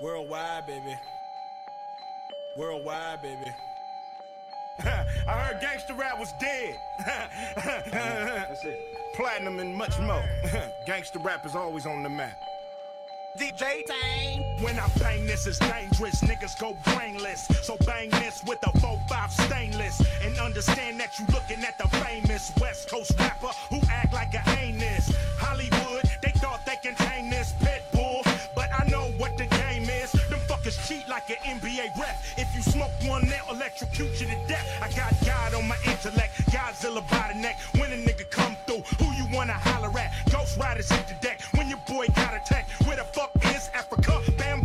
Worldwide, baby. Worldwide, baby. I heard gangster rap was dead. That's it. Platinum and much more. gangster rap is always on the map. DJ Tang. When I bang this, it's dangerous. Niggas go brainless. So bang this with a 4-5 stainless. And understand that you looking at the famous West Coast rapper who act like a anus. Hollywood, like an NBA ref. If you smoke one, they'll electrocute you to death. I got God on my intellect. Godzilla by the neck. When a nigga come through, who you wanna holler at? Ghost Riders hit the deck. When your boy got attacked, where the fuck is Africa? Bam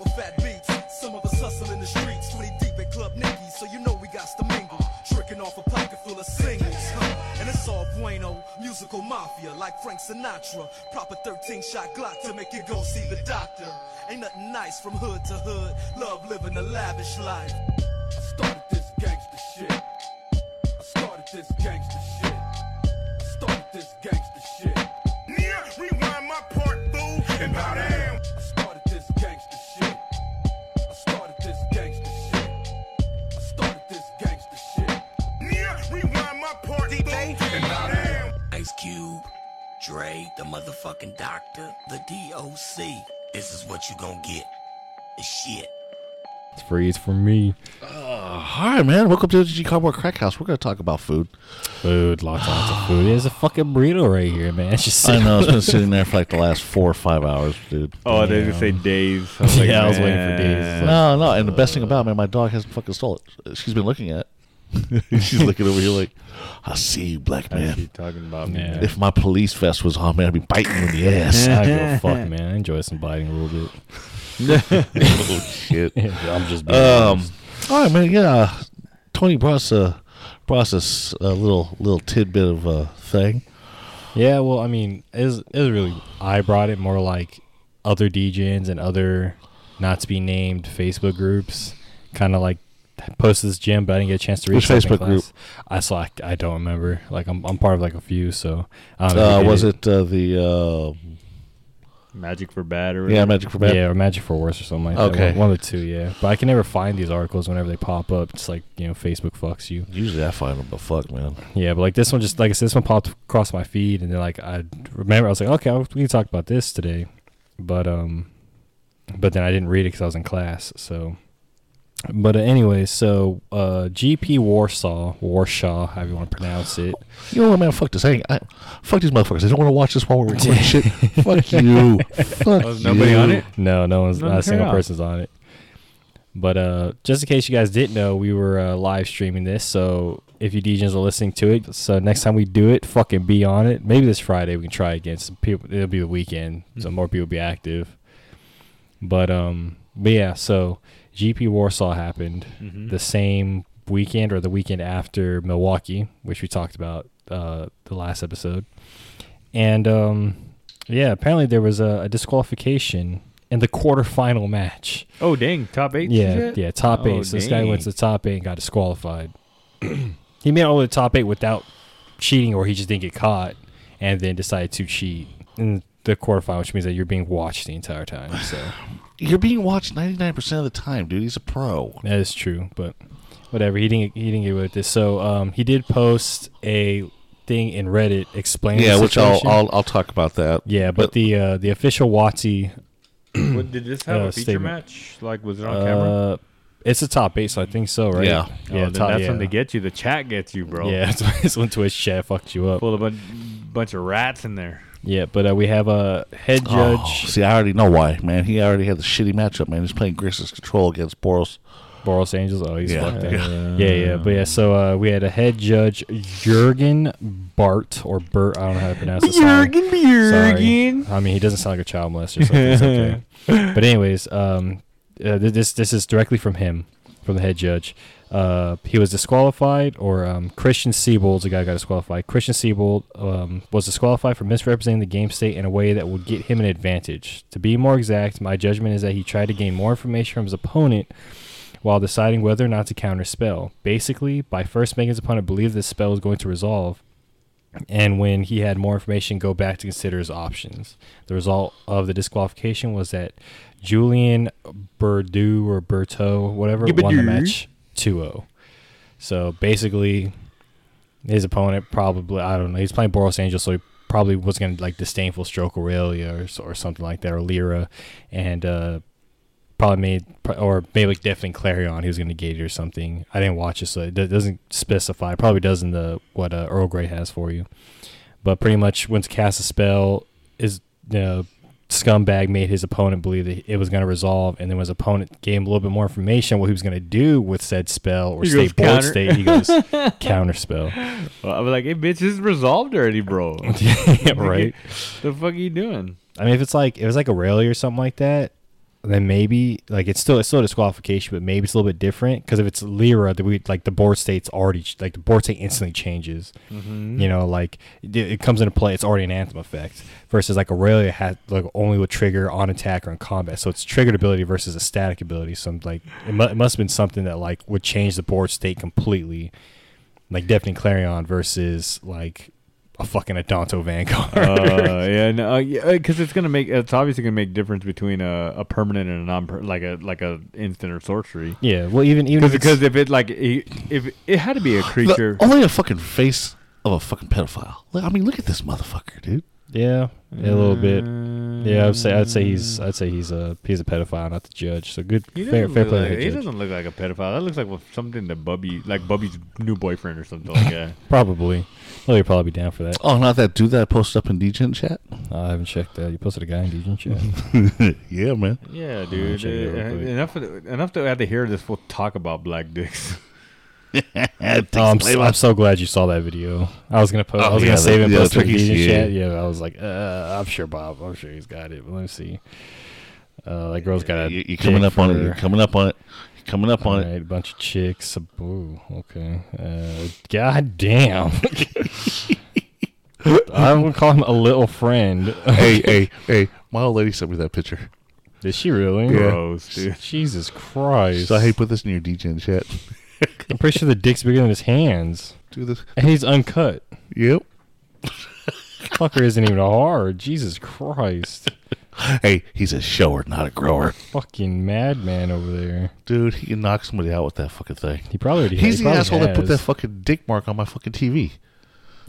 over fat beats. Some of us hustle in the streets, 20 deep at Club Nicky, so you know we got to mingle. Tricking off a pocket full of singles, huh? And it's all bueno, musical mafia like Frank Sinatra. Proper 13 shot Glock to make you go see the doctor. Ain't nothing nice from hood to hood, love living a lavish life. I started this gangster shit. I started this gangster Dre, the motherfucking doctor, the DOC. This is what you gonna get. The shit. It's freeze for me. Uh, hi, man. Welcome to the G Cowboy Crack House. We're going to talk about food. Food, lots, lots of food. There's a fucking burrito right here, man. It's just I sitting know. It's been sitting there for like the last four or five hours, dude. Oh, they just say days. I was like, Yeah, I was waiting for man. days. No, no. And the best thing about it, man, my dog hasn't fucking stole it. She's been looking at it. She's looking over here like, I see you, black I man. keep talking about me. Yeah. If my police vest was on, man, I'd be biting you in the ass. I give a fuck, man. I enjoy some biting a little bit. oh, shit. I'm just being Um, honest. all right, man. Yeah, Tony brought us a, brought us a s- a little little tidbit of a thing. Yeah, well, I mean, it was, it was really I brought it more like other DJs and other not to be named Facebook groups, kind of like posted this gym, but I didn't get a chance to read Which stuff in Facebook group? I saw. I, I don't remember. Like I'm I'm part of like a few, so I don't know. Uh, was it uh, the uh, Magic for bad or yeah. Magic for Bad? Yeah, or Magic for Worse or something like that. Okay. One, one of the two, yeah. But I can never find these articles whenever they pop up. It's like, you know, Facebook fucks you. Usually I find them, but fuck, man. Yeah, but like this one, just like I said, this one popped across my feed, and then like I remember, I was like, okay, we can talk about this today, but um, but then I didn't read it because I was in class. So, but uh, anyway, so uh, GP Warsaw, Warsaw, however you want to pronounce it. You know what, man? Fuck this. I, ain't, I fuck these motherfuckers. They don't want to watch this while we're recording shit. Fuck you. Fuck Was nobody you. on it? No, no one's not a single off. person's on it. But uh, just in case you guys didn't know, we were uh, live streaming this. So if you DJs are listening to it, so next time we do it, fucking be on it. Maybe this Friday we can try again. Some people, it'll be the weekend, so more people will be active. But um, but yeah, so GP Warsaw happened Mhm. the same weekend or the weekend after Milwaukee, which we talked about uh, the last episode. And um, yeah, apparently there was a, a disqualification in the quarterfinal match. Oh dang, top eight. Yeah, yeah, top Oh, eight. So this guy went to the top eight and got disqualified. he made all the top eight without cheating, or he just didn't get caught, and then decided to cheat in the quarterfinal, which means that you're being watched the entire time. So You're being watched 99% of the time, dude. He's a pro. that is true, but whatever. He didn't. He didn't get with this. So um, he did post a thing in Reddit explaining. Yeah, the which I'll. I'll I'll talk about that. Yeah, but the uh, the official WotC What, did this have Uh, a feature statement. match? Like, was it on camera? Uh, It's a top eight, so I think so, right? Yeah. Oh, yeah. then top, that's yeah. when they get you. The chat gets you, bro. Yeah, it's, it's when Twitch chat fucked you up. Full of a bunch of rats in there. Yeah, but uh, we have a head Oh, judge, see, I already know why, man. He already had the shitty matchup, man. He's playing Grixis Control against Boros. Boros Angels. Oh, he's Yeah. fucked up. Yeah. Yeah, yeah, but yeah. So uh, we had a head judge, Jurgen Bart or Bert. I don't know how to pronounce it. sorry. Sorry. I mean, he doesn't sound like a child molester, so it's okay. but anyways, um, uh, this this is directly from him, from the head judge. Uh, he was disqualified, or um, Christian Siebold's the guy got disqualified. Christian Siebold um, was disqualified for misrepresenting the game state in a way that would get him an advantage. To be more exact, my judgment is that he tried to gain more information from his opponent while deciding whether or not to counter spell. Basically, by first making his opponent believe this spell is going to resolve, and when he had more information, go back to consider his options. The result of the disqualification was that Julian Berdu or Berto, whatever, won the match 2-0. So basically, his opponent probably I don't know. He's playing Boros Angel, so he probably was gonna like disdainful stroke Aurelia or or something like that or Lyra, and uh, probably made or maybe like definitely Clarion. He was gonna negate it or something. I didn't watch it, so it doesn't specify. Probably does in the what uh, Earl Grey has for you. But pretty much, once cast a spell, is you know, scumbag made his opponent believe that it was going to resolve, and then when his opponent gave him a little bit more information what he was going to do with said spell or He state board "Counter." state, he goes counter spell. Well, I was like, hey, bitch, this resolved already, bro. yeah, right. the fuck are you doing? I mean, if it's like it was like Aurelia or something like that, then maybe like it's still it's still a disqualification, but maybe it's a little bit different because if it's Lyra, the we like the board state's already like the board state instantly changes. Mm-hmm. You know, like it, it comes into play, it's already an anthem effect. Versus like Aurelia had like only would trigger on attack or in combat, so it's triggered ability versus a static ability. So like it, mu- it must have been something that like would change the board state completely, like Deafening Clarion versus like a fucking Adanto Vanguard. uh, yeah, no, uh, yeah, because it's gonna make it's obviously gonna make difference between a, a permanent and a non like a like a instant or sorcery. yeah, well even even Because if it like i- if it had to be a creature, Look, only a fucking face of a fucking pedophile. Look, I mean, look at this motherfucker, dude. Yeah, yeah, a little bit. Yeah, I'd say I'd say he's I'd say he's a he's a pedophile, not the judge. So good, He fair, doesn't, fair look play. like, to he judge. doesn't look like a pedophile. That looks like something that Bubby, like Bubby's new boyfriend or something like that. Probably. Well, he'd probably be down for that. Oh, not that dude that I posted up in DGen chat. I haven't checked that. You posted a guy in Dejan chat. yeah, man. Yeah, dude. check it out Uh, enough, enough to have to hear this fool talk about black dicks. Oh, I'm, so, I'm so glad you saw that video. I was gonna post. I Oh, was yeah, gonna save it and yeah, post it in turkeys, yeah. chat. Yeah, I was like, uh, I'm sure Bob. I'm sure he's got it. But let me see. Uh, that girl's got a. You, you coming up on it. You're coming up on it. You're coming up on All it. a bunch of chicks. Ooh, okay. Uh, God damn. I would call him a little friend. hey, hey, hey! My old lady sent me that picture. Did she really? Gross, dude. Jesus Christ. So hey, put this in your DGen chat. I'm pretty sure the dick's bigger than his hands. Do this. And he's uncut. Yep. Fucker isn't even hard. Jesus Christ. Hey, he's a shower, not a grower, Fucking madman over there. dude. He can knock somebody out with that fucking thing. He probably already He's he the probably asshole that put has. that fucking dick mark on my fucking TV.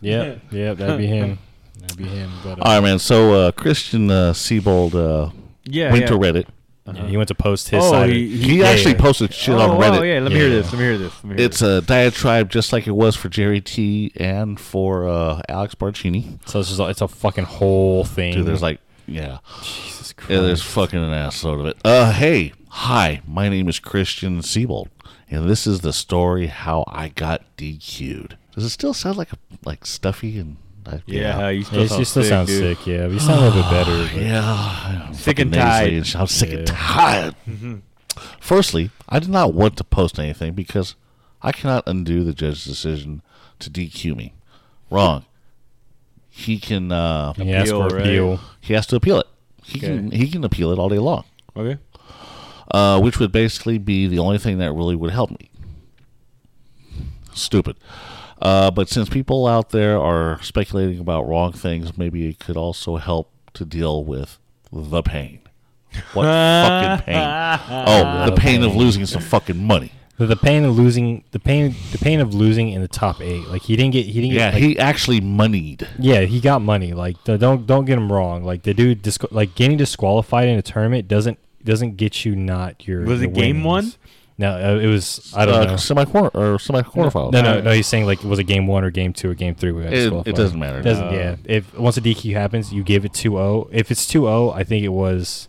Yep, yep, that'd be him. That'd be him. But uh, All right, man. So uh, Christian uh, Siebold uh, Yeah, went yeah. to Reddit. yeah, he went to post his Oh, side. of- he- He actually yeah. posted shit oh, on Reddit. Oh, yeah, let me hear Yeah. this. Let me hear this. Let me hear It's this. a diatribe just like it was for Jerry T and for uh, Alex Barcini. So it's just a- it's a fucking whole thing. Dude, there's like, yeah, Jesus Christ. yeah, there's fucking an assload of it. Uh, hey, hi, my name is Christian Siebold, and this is the story how I got DQ'd. Does it still sound like a, like stuffy and? I, yeah, you Yeah, still, you sound still sick, sound dude. sick. Yeah, but you sound a little bit better. but- Yeah, I'm Sick and tired. and I'm sick and Yeah. tired. Firstly, I did not want to post anything because I cannot undo the judge's decision to DQ me. Wrong. He can. Uh, He asked for Appeal, right? he has to appeal it. He Okay. can. He can appeal it all day long. Okay. Uh, which would basically be the only thing that really would help me. Stupid. Uh, but since people out there are speculating about wrong things, maybe it could also help to deal with the pain. What fucking pain? Oh, the the pain of losing some fucking money. The, the pain of losing the pain the pain of losing in the top eight. Like he didn't get he didn't Yeah, get like, he actually moneyed. Yeah, he got money. Like don't don't get him wrong. Like the dude, disqu- like getting disqualified in a tournament doesn't doesn't get you not your. Was your it game one? No, uh, it was I don't uh, know. semi quarter or semi quarterfinals. No, no, no. He's saying like was it game one or game two or game three? We had It- it doesn't matter. Doesn't Uh, yeah. If once a DQ happens, you give it 2-0. If it's 2-0, I think it was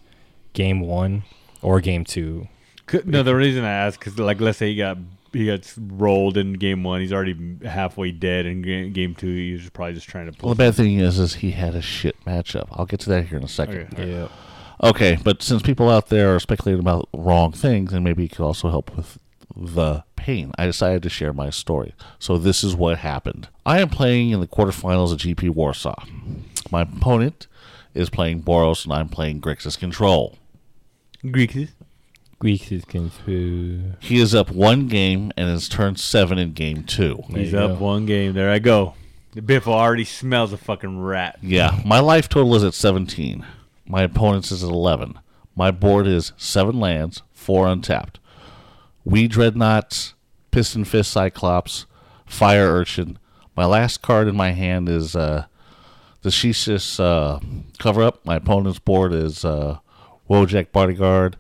game one or game two. Could- No, the reason I ask is like, let's say he got he gets rolled in game one, he's already halfway dead. In ga- game two, he's probably just trying to. Pull Well, the bad thing is, is he had a shit matchup. I'll get to that here in a second. Okay. Yeah. Okay, but since people out there are speculating about wrong things, and maybe it could also help with the pain, I decided to share my story. So this is what happened. I am playing in the quarterfinals of GP Warsaw. My opponent is playing Boros, and I'm playing Grixis Control. Greeks. Greeks is confused. He is up one game and has turned seven in game two. There He's you up go. one game. There I go. The Biffle already smells a fucking rat. Yeah, my life total is at 17. My opponent's is at 11. My board is seven lands, four untapped. We Dreadnoughts, Piston Fist Cyclops, Fire Urchin. My last card in my hand is uh, the Sheesh uh, cover up. My opponent's board is uh, Wojek Bodyguard,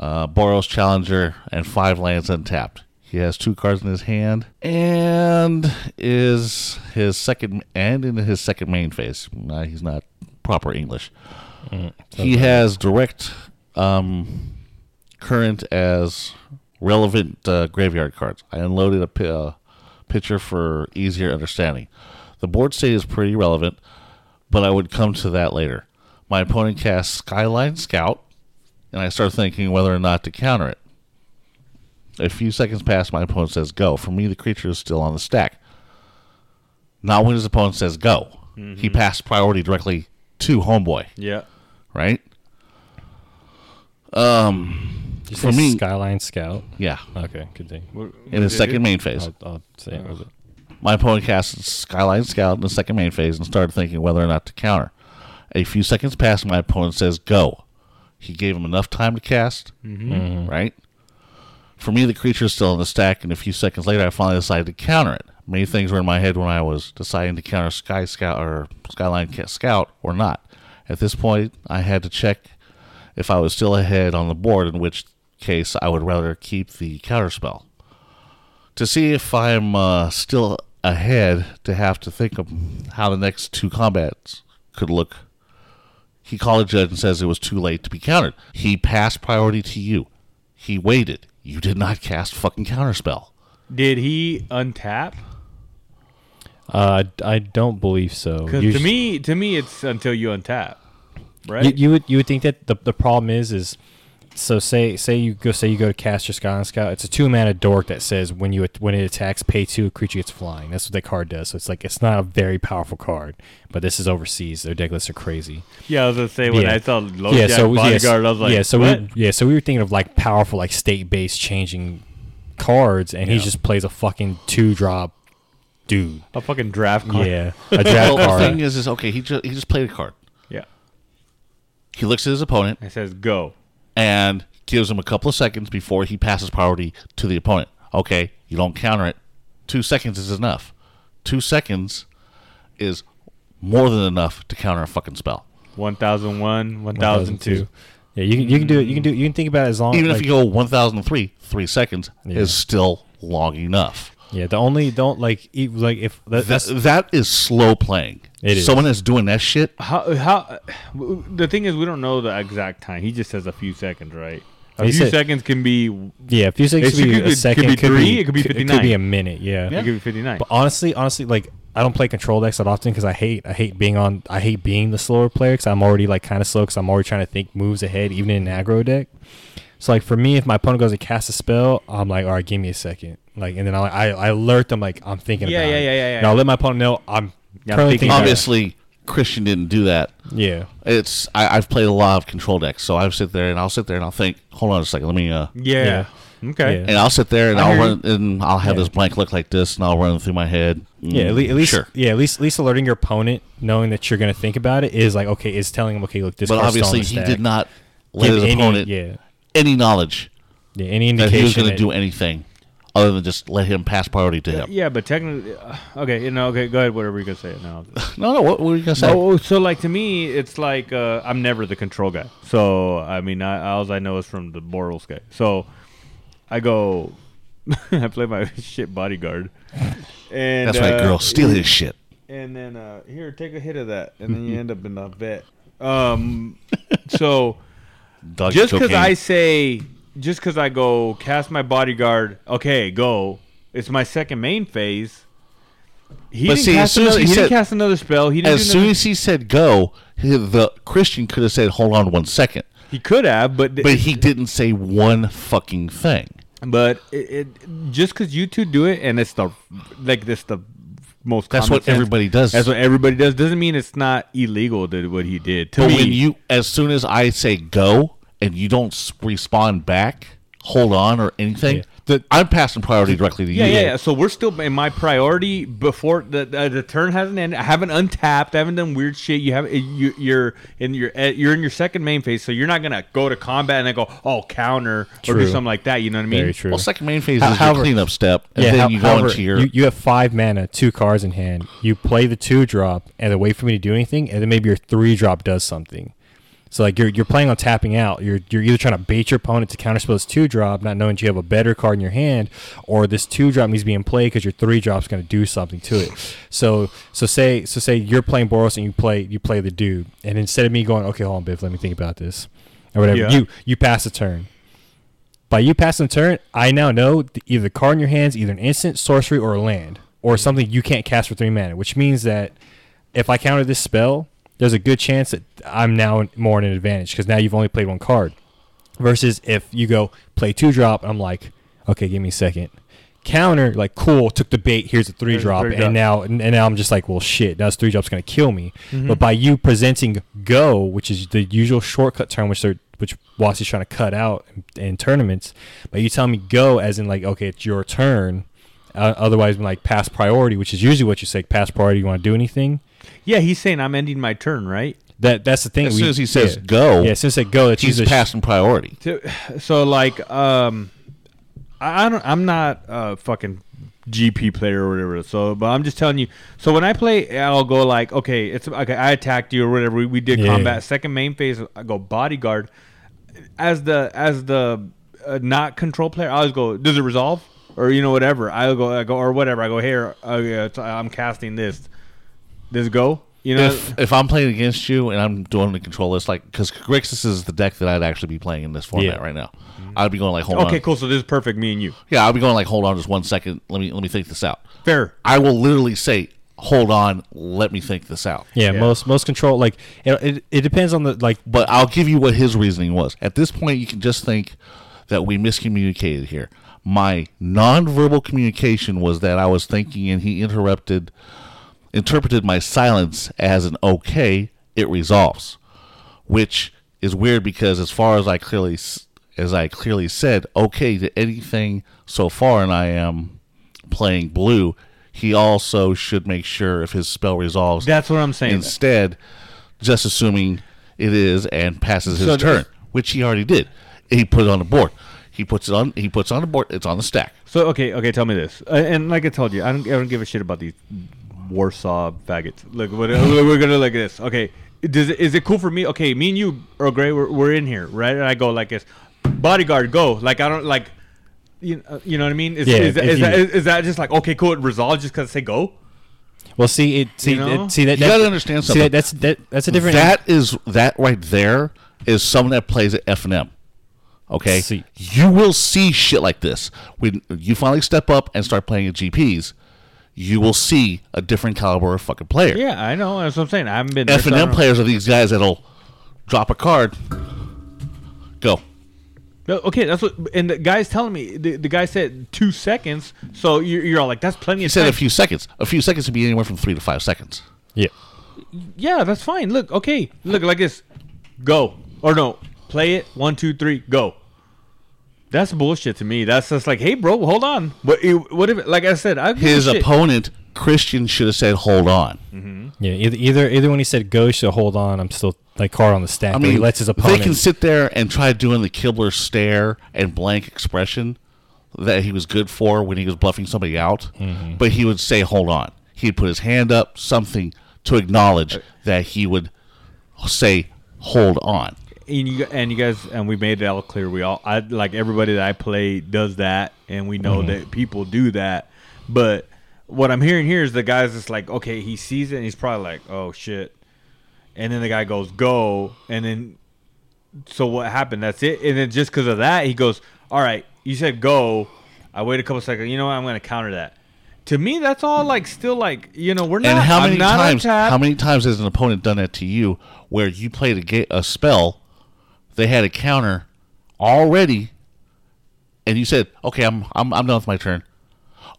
uh, Boros Challenger, and five lands untapped. He has two cards in his hand, and is his second and in his second main phase. Uh, he's not proper English. he has direct um, current as relevant uh, graveyard cards. I unloaded a uh, picture for easier understanding. The board state is pretty relevant, but I would come to that later. My opponent casts Skyline Scout, and I start thinking whether or not to counter it. A few seconds pass, my opponent says go. For me, the creature is still on the stack. Not when his opponent says go. He passed priority directly to Homeboy, Yeah. right? Um, Did you for say me, Skyline Scout. yeah, Okay, continue. in his second main phase. I'll, I'll say it. Was it? My opponent cast Skyline Scout in the second main phase and started thinking whether or not to counter. A few seconds pass, my opponent says go. He gave him enough time to cast, right? For me, the creature is still in the stack, and a few seconds later, I finally decided to counter it. Many things were in my head when I was deciding to counter Sky Scout or Skyline Scout or not. At this point, I had to check if I was still ahead on the board, in which case I would rather keep the counter spell to see if I'm uh, still ahead to have to think of how the next two combats could look. He called a judge and says it was too late to be countered. He passed priority to you. He waited. You did not cast fucking counterspell. Did he untap? Uh, I don't believe so. Because to me, to me, it's until you untap, right? You, you would you would think that the the problem is is so say say you go say you go to cast your Skyline Scout. It's a two mana dork that says when you when it attacks, pay two, a creature gets flying. That's what that card does. So it's like it's not a very powerful card, but this is overseas. Their deck lists are crazy. yeah, I was gonna say when Yeah. I saw Low yeah, so Bodyguard, yes, I was like, yeah, so what? we yeah, so we were thinking of like powerful like state based changing cards, and he just plays a fucking two drop dude. a fucking draft card. Yeah, a draft Well, the card. thing is, is okay. He just he just played a card. yeah. He looks at his opponent It says go. And gives him a couple of seconds before he passes priority to the opponent. Okay, you don't counter it. Two seconds is enough. Two seconds is more than enough to counter a fucking spell. One thousand one, one thousand two. Yeah, you can you can do it. You can do you can think about it as long. Even like, if you go 1003, three seconds Yeah. is still long enough. Yeah, the only don't like e- like if that, That, that's slow playing. It is. Someone that's doing that shit. How how? The thing is, we don't know the exact time. He just says a few seconds, right? A He few said- seconds can be. yeah, a few seconds It could be could be- a second, could be three, it could be It could 59. be a minute. Yeah. It could be fifty nine. But honestly, honestly, like I don't play control decks that often because I hate I hate being on I hate being the slower player because I'm already like kind of slow because I'm already trying to think moves ahead even in an aggro deck. So like for me, if my opponent goes to cast a spell, I'm like, all right, give me a second, like, and then I I, I alert them like I'm thinking Yeah, about yeah, it. yeah, yeah, yeah. And I'll let my opponent know I'm Yeah, currently thinking thinking about it. Obviously, Christian didn't do that. Yeah. It's I, I've played a lot of control decks, so I sit there and I'll sit there and I'll think. Hold on a second, let me. uh Yeah. Okay. Yeah. And I'll sit there and I I'll hear run and I'll have Yeah. this blank look like this, and I'll run through my head. Yeah, at, Mm, le- at least sure. yeah, at least at least alerting your opponent, knowing that you're going to think about it, is like okay, is telling him okay, look, this. But card's still on obviously, the he stack. did not let give his any opponent yeah, any knowledge yeah any that indication he was going to that- do anything other than just let him pass priority to him. Yeah, but technically, uh, okay, you know, okay, go ahead, whatever you're gonna say now. No, no. What, were you to say? Oh, so like to me, it's like uh, I'm never the control guy. So I mean, I, all I know is from the Boros guy. So I go, I play my shit bodyguard. And That's right, uh, girl. Steal his shit. And then uh, here, take a hit of that, and then you end up in the vet. Um, so Dog just because. I say, just because I go cast my bodyguard, okay, go. It's my second main phase. He But didn't see, as cast soon as another. he He, didn't cast another spell. He didn't. as soon as he said go, he- the Christian could have said, "Hold on one second. he could have, but but he didn't say one fucking thing. But it, it just because you two do it, and it's the like this the most. That's what sense- everybody does. That's what everybody does. Doesn't mean it's not illegal to what he did. To But me, when you, as soon as I say go, and you don't respond back, hold on or anything, Yeah. that I'm passing priority directly to yeah, you. yeah, yeah. So we're still in my priority before the the, the turn hasn't ended. I haven't untapped. I haven't done weird shit. You have you you're in your eh, you're in your second main phase, so you're not gonna go to combat and then go oh counter or do something like that. You know what I mean? Very true. Well, second main phase How- is however- your cleanup step, and yeah, then how- you go however, into your. you, you have five mana, two cards in hand. You play the two drop and then wait for me to do anything, and then maybe your three drop does something. So like you're you're planning on tapping out. You're you're either trying to bait your opponent to counterspell this two drop, not knowing you have a better card in your hand, or this two drop needs to be in play because your three drop's going to do something to it. So so say so say you're playing Boros and you play you play the dude, and instead of me going okay, hold on, Biff, let me think about this, or whatever, Yeah. you you pass a turn. By you passing the turn, I now know either the card in your hands, either an instant, sorcery, or a land, or mm-hmm. something you can't cast for three mana. Which means that if I counter this spell, there's a good chance that I'm now more in an advantage because now you've only played one card. Versus if you go play two drop, I'm like, okay, give me a second. Counter, like cool, took the bait. Here's a three Here's a drop, three and drop. now and now I'm just like, well, shit. Now this three drop's gonna kill me. Mm-hmm. But by you presenting go, which is the usual shortcut term, which they're which WotC's trying to cut out in, in tournaments, but you tell me go as in like, okay, it's your turn. Uh, otherwise, like pass priority, which is usually what you say. Pass priority. You want to do anything? Yeah, he's saying I'm ending my turn, right? That that's the thing. as we- soon as he says yeah. go, yeah, since soon they go, that's he's usually passing priority. To, so like um I, I don't I'm not a fucking GP player or whatever. So but I'm just telling you. So when I play I'll go like okay, it's okay, I attacked you or whatever. We, we did Yeah. combat. Second main phase I go bodyguard. As the as the uh, not control player, I always go, does it resolve? Or you know whatever. I'll go I go or whatever. I go here, uh, yeah, I'm casting this. Does it go? You know If if I'm playing against you and I'm doing the control list, like because Grixis is the deck that I'd actually be playing in this format Yeah. right now, mm-hmm. I'd be going like, hold on, Okay, cool. So this is perfect, me and you. yeah, I'll be going like, hold on, just one second, let me let me think this out. Fair. I will literally say, hold on, let me think this out. Yeah, Yeah. most most control like it, it, it depends on the like But I'll give you what his reasoning was. At this point, you can just think that we miscommunicated here. My nonverbal communication was that I was thinking, and he interrupted, interpreted my silence as an okay. It resolves, which is weird because as far as I clearly, as I clearly said, okay to anything so far, and I am playing blue. He also should make sure if his spell resolves That's what I'm saying. instead, just assuming it is and passes his So turn, which he already did. He put it on the board. He puts it on. He puts on the board. It's on the stack. So okay, okay, tell me this. Uh, and like I told you, I don't, I don't give a shit about these Warsaw faggots. Look, what, we're gonna look at this. Okay, does it, is it cool for me? Okay, me and you, Earl Grey, we're, we're in here, right? And I go like this, bodyguard, go. Like I don't like, you, uh, you know what I mean? Is, Yeah, is, that, if is, you- that, is, is that just like okay, cool? It resolves just because I say go. well see it see You know? it, see that You that- gotta understand see something. that, that's that that's a different That is that right there is someone that plays at F and M. Okay, See. you will see shit like this when you finally step up and start playing at GPs. You will see a different caliber of fucking player. Yeah, I know. That's what I'm saying. I haven't been F and M players are these guys that'll drop a card, go. Okay, that's what. And the guy's telling me. The, the guy said two seconds. So you're, you're all like, that's plenty He of said time. a few seconds. A few seconds would be anywhere from three to five seconds. yeah Yeah, that's fine. Look, okay, look like this. Go or no, play it. One, two, three, go. That's bullshit to me. That's just like, hey, bro, hold on. What? What if? Like I said, I give His shit. opponent, Christian, should have said, "Hold on." yeah either either either when he said go should hold on I'm still like card on the stand. I but he lets his opponent. they opponent can sit there and try doing the Kibler stare and blank expression that he was good for when he was bluffing somebody out, Mm-hmm. but he would say, "Hold on." He'd put his hand up, something to acknowledge that he would say, "Hold on." And you and you guys and we made it all clear. We all I like everybody that I play does that, and we know mm-hmm. that people do that. But what I'm hearing here is the guy's just like, okay, he sees it, and he's probably like, oh shit, and then the guy goes go, and then so what happened? That's it, and then just because of that, he goes, all right, you said go. I wait a couple seconds. You know what? I'm going to counter that. To me, that's all like still like you know we're not. And how many times? How many times has an opponent done that to you, where you played a, ga- a spell, they had a counter already, and you said, "Okay, I'm I'm I'm done with my turn."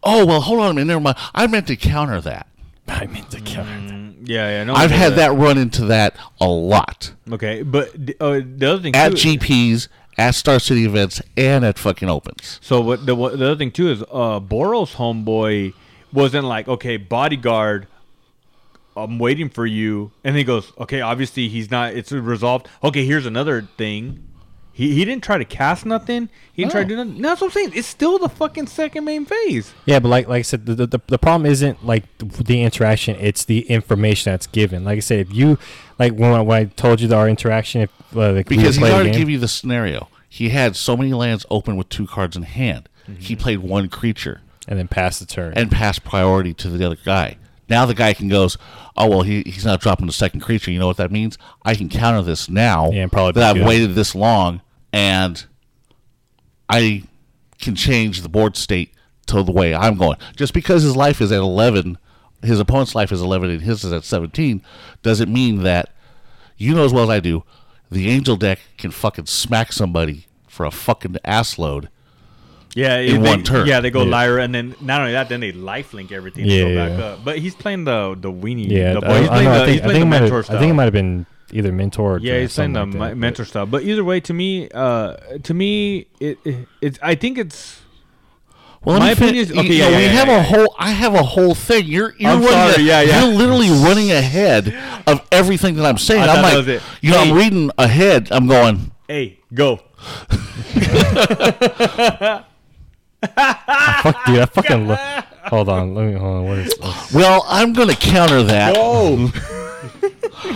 Oh well, hold on a minute. Never mind. I meant to counter that. I meant to counter. Mm, Yeah, yeah. No, I've had that run into that a lot Okay, but d- uh, the other thing at too, GPs, at Star City events, and at fucking opens. So what the what, the other thing too is uh Boros homeboy wasn't like okay bodyguard. I'm waiting for you, and he goes, okay. Obviously, he's not. It's resolved. Okay, here's another thing. He, he didn't try to cast nothing. He didn't try to do nothing. No, that's what I'm saying. It's still the fucking second main phase. Yeah, but like like I said, the, the, the problem isn't like the, the interaction; it's the information that's given. Like I said, if you like when I, when I told you our interaction, if uh, like we Because he's played a already game- give you the scenario. He had so many lands open with two cards in hand. He played one creature and then passed the turn. and passed priority to the other guy. Now the guy can goes, oh well, he, he's not dropping the second creature. You know what that means? I can counter this now Yeah, and probably that I've good. waited this long, and I can change the board state to the way I'm going. Just because his life is at 11, his opponent's life is 11 and his is at 17, doesn't mean that you know as well as I do, the angel deck can fucking smack somebody for a fucking ass load. Yeah, In they- one turn. Yeah, they go Yeah. Lyra, and then not only that, then they lifelink everything Yeah, to go back yeah. up. But he's playing the the weenie. yeah, the, I, he's I know, the, I he's think, I playing the might mentor have, I think it might have been either mentor. Or Yeah, he's playing the like that, mentor style. But either way, to me, uh, to me, it, it it's. I think it's. Well, My let me fin- opinion is- okay, know, yeah, we yeah, have yeah, a yeah. whole. I have a whole thing. You're you're I'm running. sorry, a- yeah, yeah. You're literally running ahead of everything that I'm saying. I I'm like, you know, I'm reading ahead. I'm going. Hey, go. Fuck, dude, I fucking. Lo- hold on, let me. Hold on. What is? This? Well, I'm going to counter that. Whoa,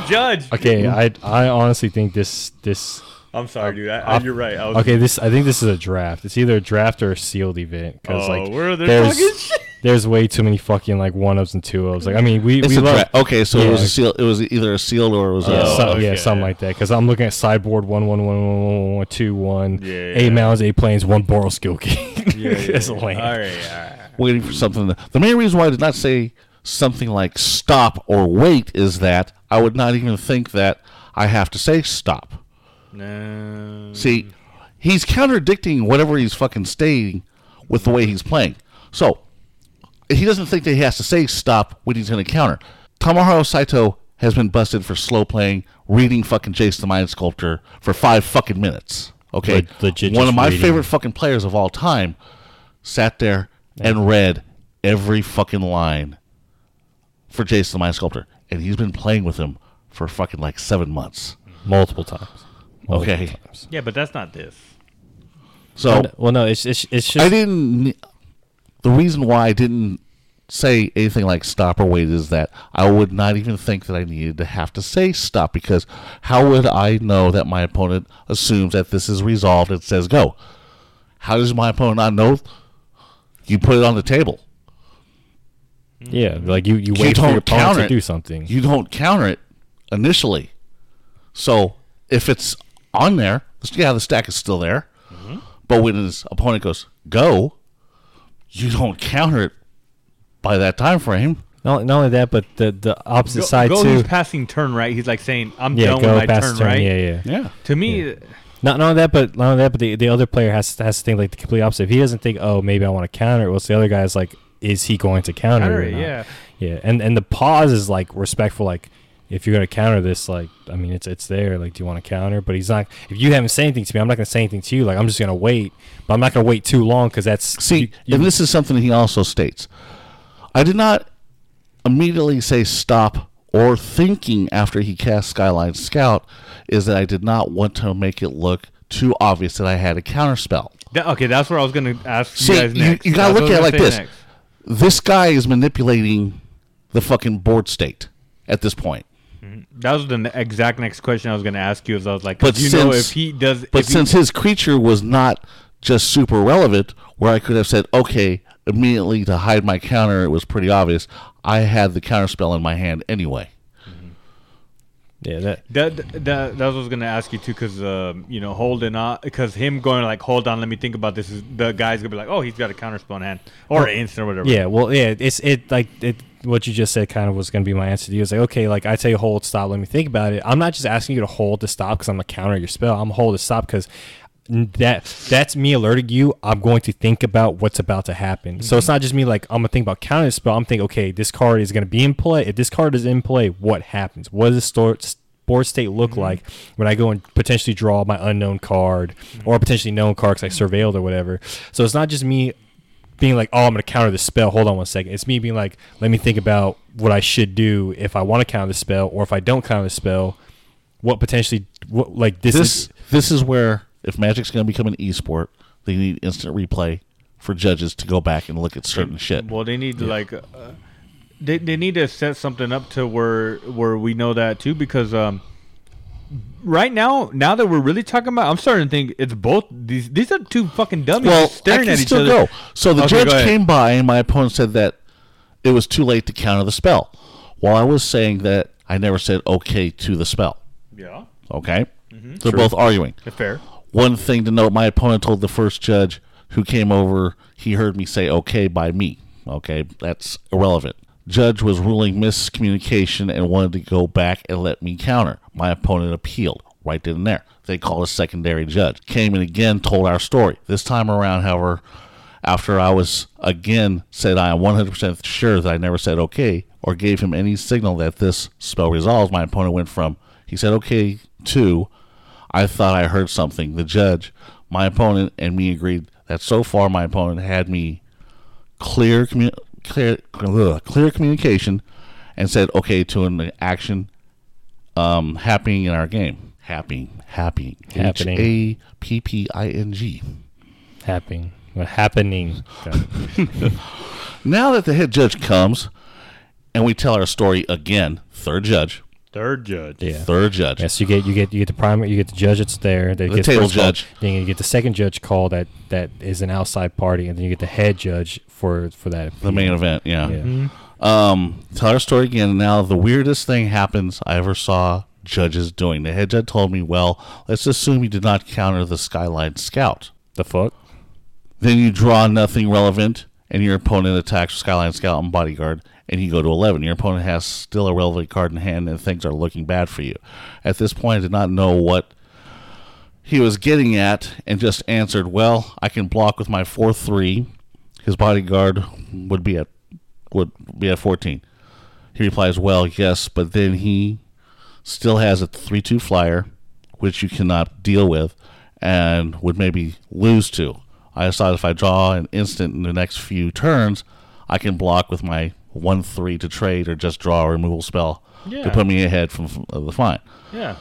judge. Okay, I I honestly think this this. I'm sorry, um, dude. I, I, you're right. I was, Okay, this I think this is a draft. It's either a draft or a sealed event because Oh, like where they're there's talking shit. there's way too many fucking like one ups and two ups. Like I mean, we It's we a love dra- okay, so it was a seal. It was either a sealed or it was Yeah, a. Oh, so- yeah, something like that. Because I'm looking at sideboard one one one one one one one two one. Yeah, Eight yeah. mounds, eight planes, one Boral skill key. Yeah, yeah, It's a yeah. land. All right, all right. waiting for something. To, the main reason why I did not say something like stop or wait is that I would not even think that I have to say stop. No. See, he's contradicting whatever he's fucking stating with the way he's playing. So, he doesn't think that he has to say stop when he's going to counter. Tomohiro Saito has been busted for slow playing, reading fucking Jace the Mind Sculptor for five fucking minutes. Okay? Legit One of my reading. favorite fucking players of all time sat there and read every fucking line for Jace the Mind Sculptor. And he's been playing with him for fucking like seven months. Multiple times. Multiple Okay. times. Yeah, but that's not this. So. well, no, it's it's it's just I didn't. The reason why I didn't say anything like stop or wait is that I would not even think that I needed to have to say stop because how would I know that my opponent assumes that this is resolved and says go? How does my opponent not know? You put it on the table. yeah, like you you You wait for don't your opponent to it. do something. You don't counter it initially. So if it's on there, yeah, the stack is still there. Mm-hmm. But when his opponent goes go, you don't counter it by that time frame. Not, not only that, but the the opposite Go, side go too. he's passing turn right. He's like saying, "I'm yeah, done go with my past turn, turn. right." Yeah, yeah. Yeah. To me, Not, not only that, but not only that, but the, the other player has has to think like the complete opposite. If he doesn't think, oh, maybe I want to counter it, well, it's the other guy's like, is he going to counter, Counter it? or not? yeah. yeah. And and the pause is like respectful. Like, if you're gonna counter this, like, I mean, it's it's there. Like, do you want to counter? But he's not. If you haven't said anything to me, I'm not gonna say anything to you. Like, I'm just gonna wait. But I'm not gonna wait too long because that's See, you- you- and this is something he also states. I did not immediately say stop or thinking after he cast Skyline Scout is that I did not want to make it look too obvious that I had a counter spell. that, okay, that's where I was gonna ask See, you guys next. you gotta look at it like this. say This guy is manipulating the fucking board state at this point. That was the exact next question I was going to ask you. Is I was like, But you know, since- if he does, But if he- since his creature was not just super relevant, where I could have said, okay, immediately to hide my counter, it was pretty obvious. I had the counter spell in my hand anyway. Yeah, that That, that that was what I was gonna ask you too, because um, you know holding on, because him going like, hold on, let me think about this. Is the guy's gonna be like, oh, he's got a counter spell in hand or an instant or whatever. Yeah, well, yeah, it's it like it. What you just said kind of was going to be my answer to you. It's like, okay, like I tell you, hold, stop, let me think about it. I'm not just asking you to hold to stop because I'm gonna counter your spell. I'm hold to stop because that that's me alerting you. I'm going to think about what's about to happen. So it's mm-hmm. not just me like I'm gonna think about countering the spell. I'm thinking, okay, this card is gonna be in play. If this card is in play, what happens? What does the store, board state look mm-hmm. like when I go and potentially draw my unknown card mm-hmm. or potentially known card because I surveilled or whatever. So it's not just me being like, oh, I'm going to counter the spell. Hold on one second. It's me being like, let me think about what I should do if I want to counter the spell or if I don't counter the spell. What potentially, what like this, This is this is where if Magic's going to become an esport, they need instant replay for judges to go back and look at certain shit. Well, they need to like, uh, they they need to set something up to where where we know that too, because um, right now, now that we're really talking about, I'm starting to think it's both these. These are two fucking dummies Well, staring I can at each still other. go. So the Okay, judge came by, and my opponent said that it was too late to counter the spell, while I was saying that I never said okay to the spell. Yeah, Okay, Mm-hmm. they're both arguing. fair. One thing to note: my opponent told the first judge who came over he heard me say okay by me. Okay, that's irrelevant. Judge was ruling miscommunication and wanted to go back and let me counter. My opponent appealed right then and there. They called a secondary judge. Came and again told our story. This time around, however, after I was again said I am 100% sure that I never said okay or gave him any signal that this spell resolves, my opponent went from he said okay to I thought I heard something. The judge, my opponent, and me agreed that so far my opponent had me clear clear clear communication and said okay to an action um, happening in our game. Happening, happening, Happening. A P P I N G. happening. What happening? Now that the head judge comes, and we tell our story again, third judge, Third judge. Yeah. third judge. Yes, you get you get you get the primary, you get the judge that's there. That The gets table first call, judge. Then you get the second judge call that that is an outside party, and then you get the head judge for for that. The main event, yeah. Yeah. Um, tell our story again. Now, the weirdest thing happens I ever saw judges doing. The head judge told me, well, let's assume you did not counter the Skyline Scout. The fuck? Then you draw nothing relevant, and your opponent attacks Skyline Scout and Bodyguard, and you go to 11. Your opponent has still a relevant card in hand, and things are looking bad for you. At this point, I did not know what he was getting at, and just answered, well, I can block with my 4 3. His Bodyguard would be at would be at 14. He replies, well, yes, but then he still has a 3 2 flyer, which you cannot deal with, and would maybe lose to. I decided if I draw an instant in the next few turns, I can block with my 1 3 to trade or just draw a removal spell Yeah. to put me ahead from, from the fight. Yeah.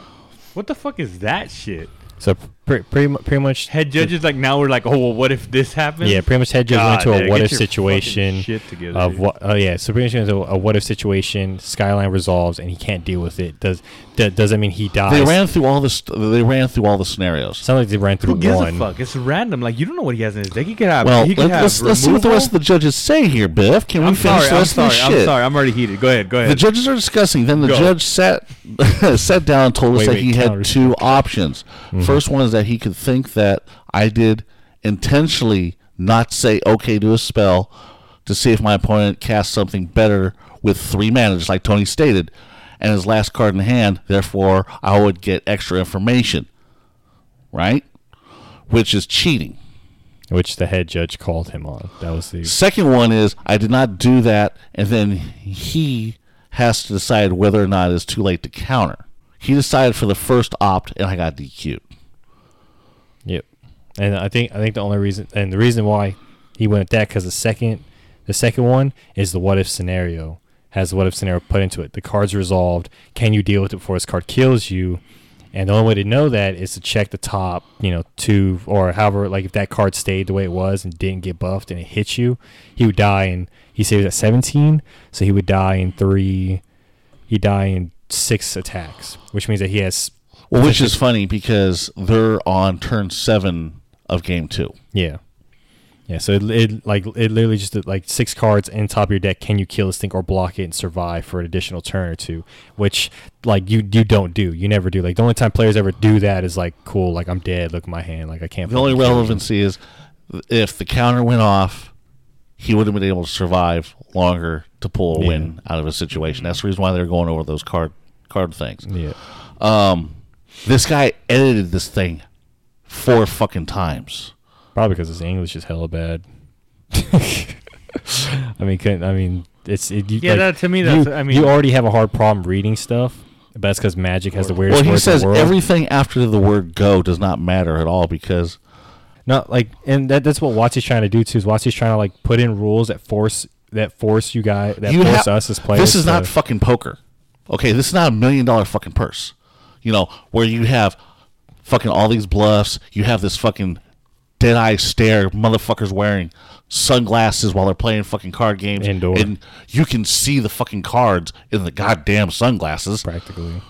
What the fuck is that shit? So pre- pretty pretty much Head judges like now we're like, oh well, what if this happens? Yeah, pretty much head judge went to a what if situation shit together, of what. Oh yeah, so pretty much into a what if situation. Skyline resolves and he can't deal with it. Does d- does that mean he dies? They ran through all the st- they ran through all the scenarios. Sounds like they ran through Who gives one. a fuck? It's random. Like you don't know what he has in his deck. He could have. Well, he could let, have us let's see what the rest of the judges say here, Biff. Can we I'm finish sorry. the I'm rest of sorry. this I'm shit? sorry. I'm already heated. Go ahead. Go ahead. The judges are discussing. Then the Go. judge sat sat down and told us Wait, that wait, he had two options. Mm-hmm. First one is that he could think that I did intentionally not say okay to a spell to see if my opponent cast something better with three mana, just like Tony stated, and his last card in hand. Therefore, I would get extra information, right? Which is cheating. which the head judge called him on. That was the Second one is I did not do that, and then he has to decide whether or not it's too late to counter. He decided for the first opt, and I got DQ'd. And I think I think the only reason and the reason why he went with that because the second the second one is the what if scenario has the what if scenario put into it. The card's resolved. Can you deal with it before this card kills you? And the only way to know that is to check the top, you know, two or however, like if that card stayed the way it was and didn't get buffed and it hits you, he would die. And he was at 17, so he would die in three. He die in six attacks, which means that he has Well, which is funny because they're on turn seven of game two. yeah. Yeah, so it, it like it literally just like six cards in top of your deck. Can you kill this thing or block it and survive for an additional turn or two? Which like you you don't do. You never do. Like the only time players ever do that is like cool. Like I'm dead. Look at my hand. Like I can't. The only fucking kill you. relevancy is if the counter went off, he would have been able to survive longer to pull a Yeah. win out of a situation. That's the reason why they're going over those card card things. Yeah. Um, this guy edited this thing four fucking times. Probably because his English is hella bad. I mean, couldn't, I mean, it's it, you, Yeah, like, that- to me, you- that's- I mean- you already have a hard problem reading stuff, but that's because Magic has the weirdest Well, he words says in the world. everything after the word "go" does not matter at all because No, like, and that, that's what WotC's trying to do too. Is WotC's trying to like put in rules that force that force you guys that you force ha- us as players. This is not fucking poker. Okay, this is not a million dollar fucking purse. You know, where you have fucking all these bluffs, you have this fucking dead eye stare motherfuckers wearing sunglasses while they're playing fucking card games. Indoor. And you can see the fucking cards in the goddamn sunglasses. practically.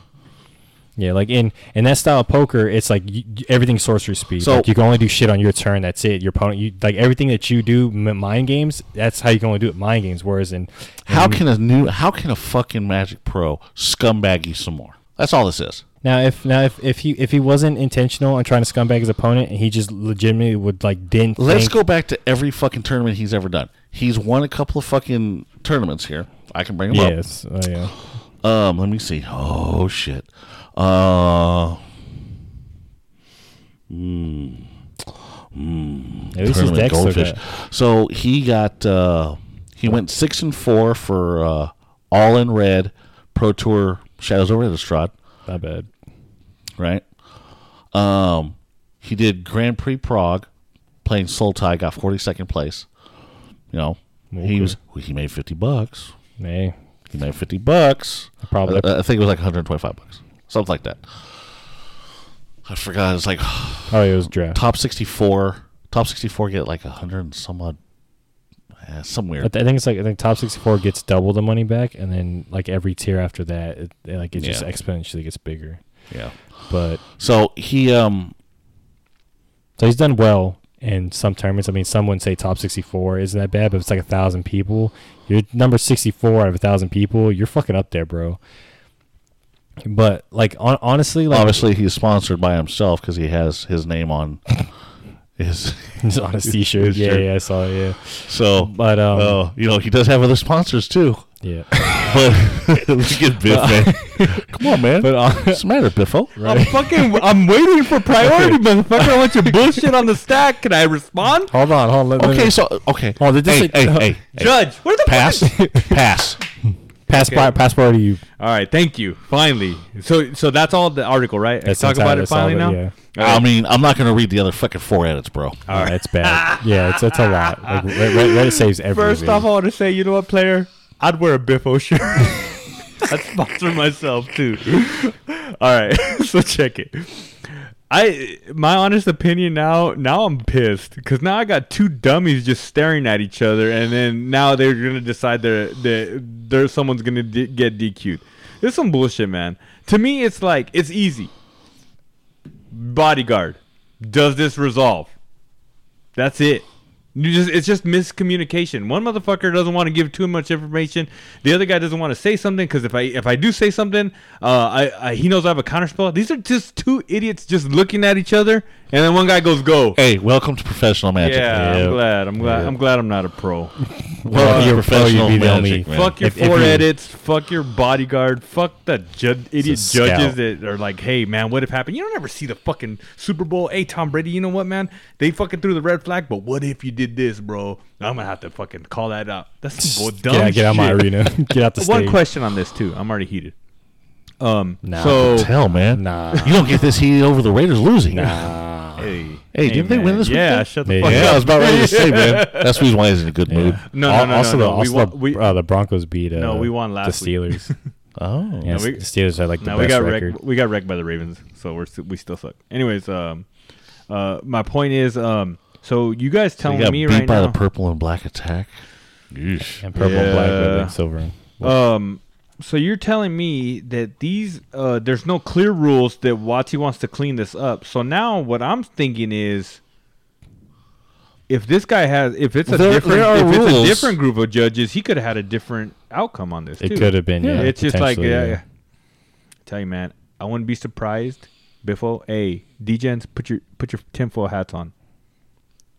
Yeah, like in in that style of poker, it's like you, everything's sorcery speed. So- like you can only do shit on your turn. That's it. Your opponent, you like everything that you do, mind games. That's how you can only do it. Mind games. Whereas in How can a new how can a fucking Magic Pro scumbag you some more? That's all this is. Now, if now if, if he if he wasn't intentional on trying to scumbag his opponent, and he just legitimately would like didn't. Let's think, go back to every fucking tournament he's ever done. He's won a couple of fucking tournaments here. I can bring him up. Yes, oh, yeah. Um, let me see. Oh shit. Uh, At least his tournament deck's so goldfish. So he got uh, he went six and four for uh, all in red Pro Tour Shadows over the Innistrad, Not bad. right? Um, he did Grand Prix Prague, playing Sultai, got forty second place. You know, he was he made fifty bucks. Hey, He made fifty bucks. Probably. I, I think it was like one hundred twenty five bucks, something like that. I forgot. It's like oh, it was draft. top 64 top 64 get like a hundred and some odd eh, some I, I think it's like I think top sixty four gets double the money back, and then like every tier after that, it, like it just Yeah. exponentially gets bigger. yeah But so he um so he's done well in some tournaments. I mean, some wouldn't say top sixty four isn't that bad, but it's like a thousand people. You're number sixty four out of a thousand people. You're fucking up there, bro. But like on, honestly, like obviously he's sponsored by himself because he has his name on his He's on his t-shirt. His yeah, shirt. yeah, I saw it. Yeah, so but um, uh, you know he does have other sponsors too yeah. but look at Biff man come on man But uh, what's the matter Biffo I'm fucking. I'm waiting for priority, motherfucker. I want your bullshit on the stack. Can I respond? hold on, hold on. Let, let okay me- so okay Oh, this hey, like- hey, uh, hey, hey. Judge, where the pass pass pass okay. by, pass priority you. All right, thank you. Finally, so so that's all the article, right? That's Talk about it all finally that- now. yeah. I mean I'm not gonna read the other fucking four edits bro Oh, it's bad. yeah, it's it's a lot. Like, Red- Red- Reddit saves everything. First off, I want to say, you know what, player? I'd wear a Biffo shirt. I'd sponsor myself too. All right, so check it. I my honest opinion now. Now I'm pissed because now I got two dummies just staring at each other, and then now they're gonna decide they're they there's someone's gonna d- get DQ'd. This is some bullshit, man. To me, it's like it's easy. Bodyguard, does this resolve? That's it. You just it's just miscommunication. One motherfucker doesn't want to give too much information. The other guy doesn't want to say something because if I if I do say something, uh, I, I he knows I have a counterspell. These are just two idiots just looking at each other, and then one guy goes go. hey welcome to professional magic yeah, Yeah. I'm glad. I'm glad. Yeah. I'm glad I'm not a pro. Well, you're you're a pro, you'd professional be the only- magic, man. Fuck your If- if four you- edits. Fuck your bodyguard. Fuck the ju- idiot scout. judges that are like, hey man, what if happened? You don't ever see the fucking Super Bowl. Hey Tom Brady, you know what man? They fucking threw the red flag, but what if you did this, bro? I'm gonna have to fucking call that out. That's some bull- dumb Get out, get out my shit. arena. get out the stage. One question on this too. I'm already heated. Um. Nah. So Hell, man. Nah. You don't get this heat over the Raiders losing. Nah. Hey, Hey, didn't they man. win this week? Yeah. weekend? Shut the fuck Yeah, up. I was about ready to say, man. That's the reason why he's in a good mood. Yeah. No, no, Al- no, also, no, the, no. We also won- the, we- uh, the Broncos beat. Uh, No, we won last the week. Steelers. Oh. yeah, No, we- the Steelers had like the No, best we got record. wrecked. We got wrecked by the Ravens, so we're st- we still suck. Anyways, um, uh, my point is, um, so you guys So telling you got me beat right by now, the purple and black attack. Yeesh. And purple and black, Yeah. but then silver. um, So you're telling me that these uh, there's no clear rules that WotC wants to clean this up. So now what I'm thinking is if this guy has if it's a There- different there if it's a different group of judges, he could have had a different outcome on this It too. could have been. Yeah, it's just like yeah, yeah. yeah. Tell you man, I wouldn't be surprised. Biffo, hey, DJs, put your put your tinfoil hats on.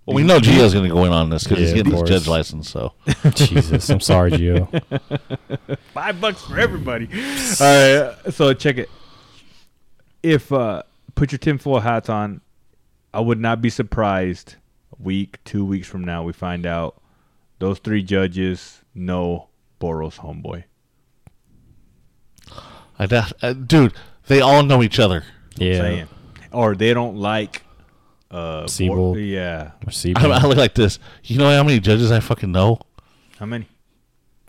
Well, we know Gio's going to go in on this because Yeah, he's getting his course. judge license. So Jesus, I'm sorry, Gio. Five bucks for everybody. All right, so check it. If uh, put your tinfoil hats on, I would not be surprised. A week, two weeks from now, we find out those three judges know Boros homeboy. I doubt, uh, dude, they all know each other. Yeah, Saying, or they don't like. Uh, Bor- Siebold. yeah. or Seabold. I, I look like this. You know how many judges I fucking know? How many?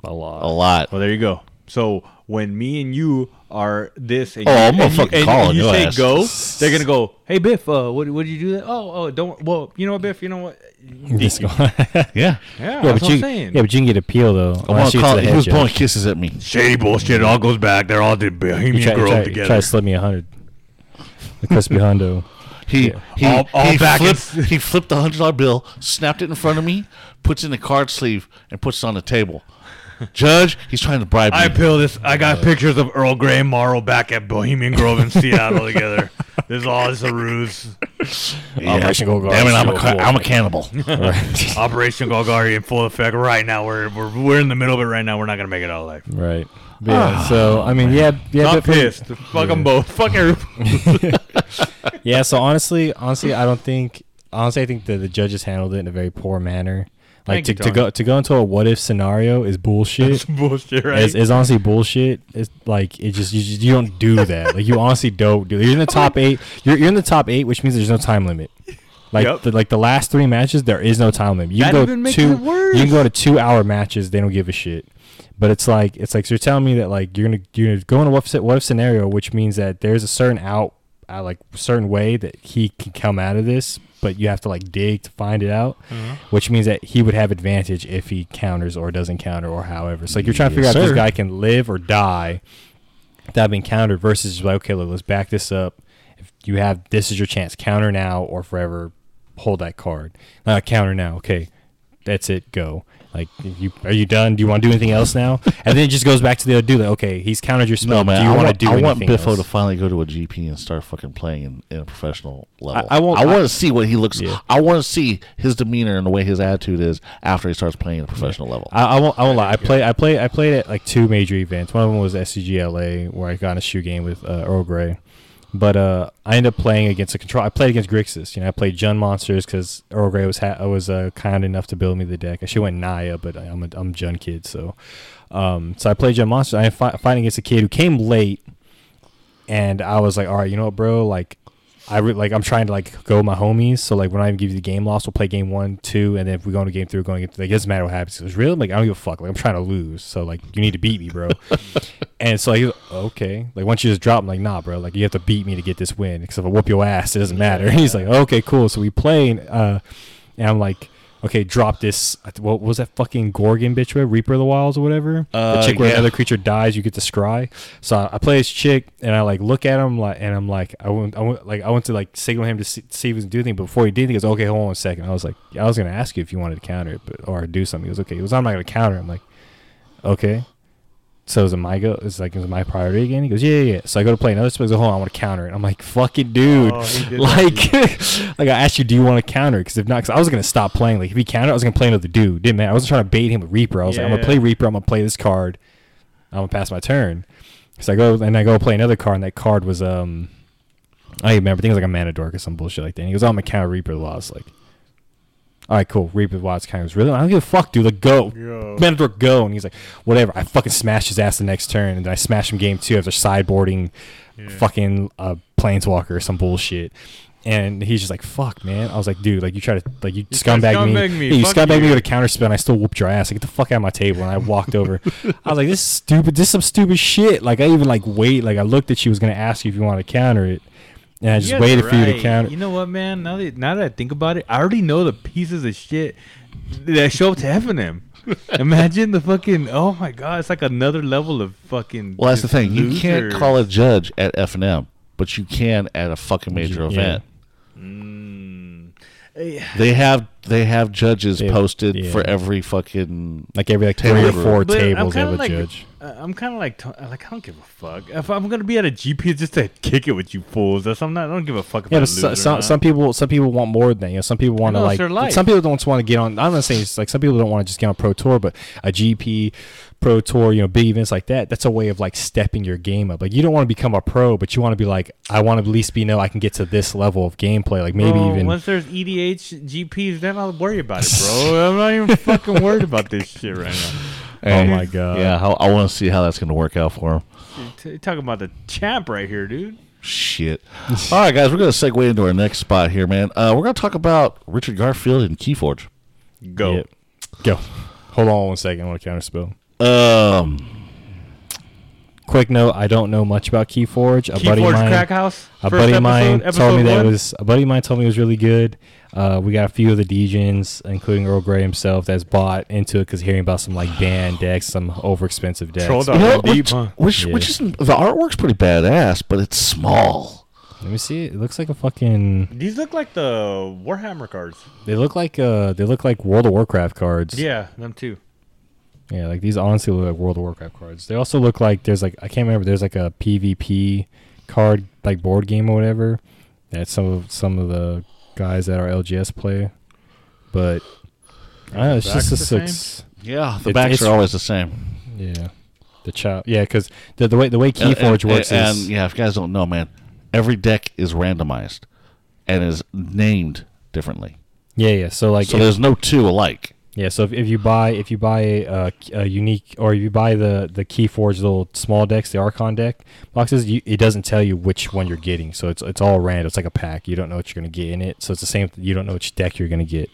a lot. A lot. Well, there you go. So when me and you are this, and Oh, you, I'm gonna and you, fucking and, call and you say ass. go, they're gonna go. Hey Biff, uh, what what did you do? That? Oh, oh, don't. Well, you know what, Biff, you know what? Just go- Yeah. Yeah, yeah, that's but what you, I'm saying. yeah, but you can get appeal though. I Unless want to call to it. the He was judge. blowing kisses at me. shady bullshit. It all goes back. They're all the You Bohemian try, Grove try, together. try to slip me a hundred. The crispy hundo. He he, All- all he, back in- flipped, he flipped the hundred dollar bill, snapped it in front of me, puts it in the card sleeve, and puts it on the table. Judge, he's trying to bribe me. I peel this. I got uh, pictures of Earl Grey and Morrow back at Bohemian Grove in Seattle together. This is all just a ruse. Yeah. Operation Golgari. Damn it, I'm a, ca- I'm a cannibal. Operation Golgari in full effect right now. We're, we're we're in the middle of it right now. We're not gonna make it out alive. Right. But yeah. Ah. so I mean, yeah, yeah. Not but pissed. Fuck them both. Fuck everybody. Yeah. So honestly, honestly, I don't think. Honestly, I think that the judges handled it in a very poor manner. Like Thank to, you, to Tony. go to go into a what if scenario is bullshit. It's bullshit, right? It's, it's honestly bullshit. It's like it just you, just you don't do that. Like you honestly don't do. You're in the top eight. You're, you're in the top eight, which means there's no time limit. Like Yep. the, like the last three matches, there is no time limit. You That can even go makes two. it worse. You can go to two hour matches. They don't give a shit. But it's like it's like so you're telling me that like you're gonna you're gonna go in a what if, what if scenario, which means that there's a certain out, uh, like certain way that he can come out of this, but you have to like dig to find it out, Uh-huh. which means that he would have advantage if he counters or doesn't counter or however. So like you're trying to figure Yes, out if this guy can live or die without being countered versus like okay, look, let's back this up. If you have this is your chance, counter now or forever hold that card. Uh, counter now, okay, that's it, go. Like, you are you done? Do you want to do anything else now? And then it just goes back to the other dude. Like, okay, he's countered your spell. No man, do you I want to do I want Biffo else? to finally go to a GP and start fucking playing in, in a professional level. I won't- I I- want to see what he looks. Yeah. I want to see his demeanor and the way his attitude is after he starts playing at a professional level. I, I won't. I won't lie. I play. I play. I played at like two major events. One of them was SCGLA, where I got in a shoe game with uh, Earl Grey. But uh, I ended up playing against a control. I played against Grixis. You know, I played Jund monsters because Earl Grey was ha- was uh, kind enough to build me the deck. I should went Naya, but I'm a I'm Jund kid, so um, so I played Jund monsters. I fi- fighting against a kid who came late, and I was like, all right, you know what, bro, like. I re- like I'm trying to like go with my homies. So like when I give you the game loss, we'll play game one, two, and then if we go into game three, we're going to like it doesn't matter what happens. It was really like I don't give a fuck. Like I'm trying to lose. So like you need to beat me, bro. and so like okay, like once you just drop, I'm like nah, bro. Like you have to beat me to get this win. Because if I whoop your ass, it doesn't matter. And He's like okay, cool. So we play, and, uh, and I'm like. Okay, drop this. What was that fucking Gorgon bitch? With Reaper of the Wilds or whatever. Uh, the chick where yeah. another creature dies, you get to scry. So I, I play this chick, and I like look at him like, and I'm like, I went, I went, like, I went to like signal him to see, see if he was doing anything. But before he did, he goes, "Okay, hold on a second. I was like, I was gonna ask you if you wanted to counter it, but or do something. He goes, "Okay." He goes, "I'm not gonna counter." I'm like, "Okay." So is it my go? Is like is it my priority again? He goes, "Yeah, yeah." yeah. So I go to play another spell. He goes, "Hold on, I want to counter it." I'm like, "Fucking dude!" Oh, he did that like, like I asked you, "Do you want to counter?" Because if not, because I was gonna stop playing. Like if he countered, I was gonna play another dude. Didn't matter. I wasn't trying to bait him with Reaper. I was like, "I'm gonna play Reaper. I'm gonna play this card. I'm gonna pass my turn." So I go and I go play another card, and that card was um, I remember. I think it was like a mana dork or some bullshit like that. And he goes, "Oh, I'm gonna counter Reaper the Wild." I was like, "All right, cool." Reaper of the Wild kind of was really. I don't give a fuck, dude. Like go, mana dork, go. And he's like, "Whatever." I fucking smashed his ass the next turn, and then I smashed him game two after sideboarding, fucking uh, planeswalker or some bullshit. And he's just like, "Fuck, man." I was like, "Dude, like you try to like you, tried to scumbag me, me. Yeah, you scumbag me you." with a counter spell, and I still whooped your ass. Like, get the fuck out of my table." And I walked over. I was like, "This is stupid. This is some stupid shit." Like, I even like wait. Like, I looked at you was gonna ask you if you want to counter it, and I just guys waited are for you to right. counter. You know what, man? Now that now that I think about it, I already know the pieces of shit that show up to FNM. Imagine the fucking. Oh my god, it's like another level of fucking. Well, that's the just thing. You can't call a judge at FNM, but you can at a fucking major Yeah. event. Mm. They have they have judges Yeah, posted yeah. for every fucking. Like every like three or over. four But I'm tables, they kinda have a like- judge. Uh, I'm kind of like, t- like I don't give a fuck. If I'm gonna be at a GP, it's just to kick it with you fools. That's I'm not. I don't give a fuck about Yeah, yeah, but so, some some people some people want more than that. You know, some people want to it's like their life. some people don't want to get on. I'm not saying it's like some people don't want to just get on pro tour, but a GP, pro tour, you know, big events like that. That's a way of like stepping your game up. Like you don't want to become a pro, but you want to be like, I want to at least be know I can get to this level of gameplay. Like maybe Bro, even once there's EDH GPs, then I'll worry about it, bro. I'm not even fucking worried about this shit right now. Oh my God. Yeah, how, I want to see how that's going to work out for him. You're t- talking about the champ right here, dude. Shit. All right, guys, we're going to segue into our next spot here, man. Uh, we're going to talk about Richard Garfield and Keyforge. Go. Yep. go. Hold on one second. I want to counter spell. Um, Quick note: I don't know much about Keyforge. A buddy of mine, Crack House. a first buddy of mine episode, told me episode that it one? was a buddy of mine told me it was really good. Uh, we got a few of the DJs, including Earl Grey himself, that's bought into it because hearing about some like banned decks, some overexpensive decks. Troll you know, deep, which, huh? which, Yeah. which isn't, the artwork's pretty badass, but it's small. Let me see. It looks like a fucking. These look like the Warhammer cards. They look like uh, they look like World of Warcraft cards. Yeah, them too. Yeah, like these honestly look like World of Warcraft cards. They also look like there's like I can't remember. There's like a PvP card like board game or whatever that some of some of the guys that are LGS play. But I don't know. It's Backs just the a six. Yeah, the It- backs are always the same. Yeah, the child. Yeah, because the the way the way uh, And- Keyforge and, works and, is yeah, if you guys don't know, man, every deck is randomized and is named differently. yeah yeah. So like so if- there's no two alike. Yeah, so if, if you buy if you buy a, a unique or if you buy the the KeyForge little small decks, the Archon deck boxes, you, it doesn't tell you which one you're getting. So it's it's all random. It's like a pack. You don't know what you're gonna get in it. So it's the same. You don't know which deck you're gonna get.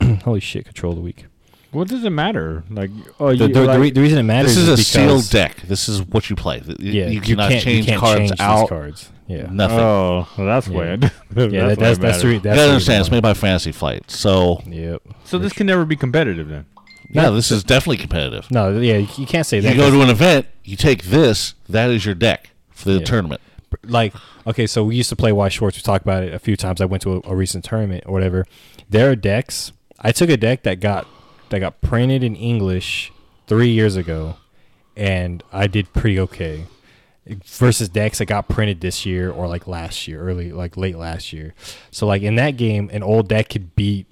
Holy shit! Control the week. What does it matter? Like, oh, The, you, the, the, like, re- the reason it matters This is a because, sealed deck. This is what you play. Th- Yeah, you cannot can't, change you can't cards change these out. cards. Yeah, Nothing. Oh, well, that's Yeah. why. yeah. that's that, why that's it that's the re- you that's gotta the reason understand, it's made by Fantasy Flight. So Yep. So this can never be competitive then. yeah, this is definitely competitive. No, yeah, you, you can't say that. You go 'cause- to an event, you take this. That is your deck for the Yeah. tournament. like okay, so we used to play Weiss Schwarz. We talked about it a few times. I went to a, a recent tournament or whatever. There are decks. I took a deck that got that got printed in English three years ago, and I did pretty okay. Versus decks that got printed this year or like last year, early like late last year. So like in that game, an old deck could beat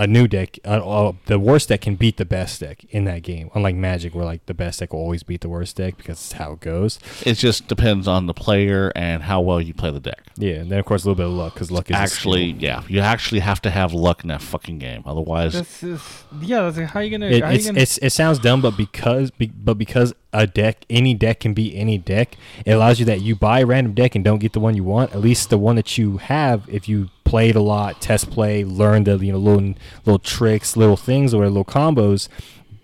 a new deck. Uh, uh, the worst deck can beat the best deck in that game. Unlike Magic, where like the best deck will always beat the worst deck because it's how it goes. It just depends on the player and how well you play the deck. Yeah, and then of course a little bit of luck because luck is Actually, skill. yeah, you actually have to have luck in that fucking game. Otherwise, This is yeah. That's like, how you gonna? It, how you gonna it's it sounds dumb, but because be, but because a deck, any deck can be any deck. It allows you that you buy a random deck and don't get the one you want. At least the one that you have, if you played a lot, test play, learn the you know little little tricks, little things, or little combos.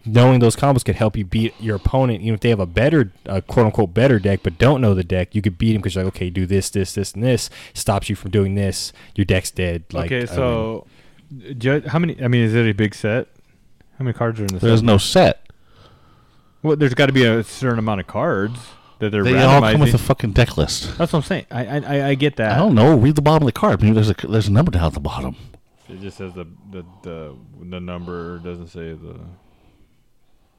Knowing those combos could help you beat your opponent, even if they have a better, uh, quote unquote, better deck, but don't know the deck. You could beat them because you're like, okay, do this, this, this, and this. Stops you from doing this. Your deck's dead. Like, I okay, mean, so ju- how many? I mean, is it a big set? How many cards are in the there's set? no set. Well, there's got to be a certain amount of cards that they're They all come with a fucking deck list. That's what I'm saying. I I, I- I get that. I don't know. Read the bottom of the card. Maybe there's a there's a number down at the bottom. It just says the the the, the number doesn't say the.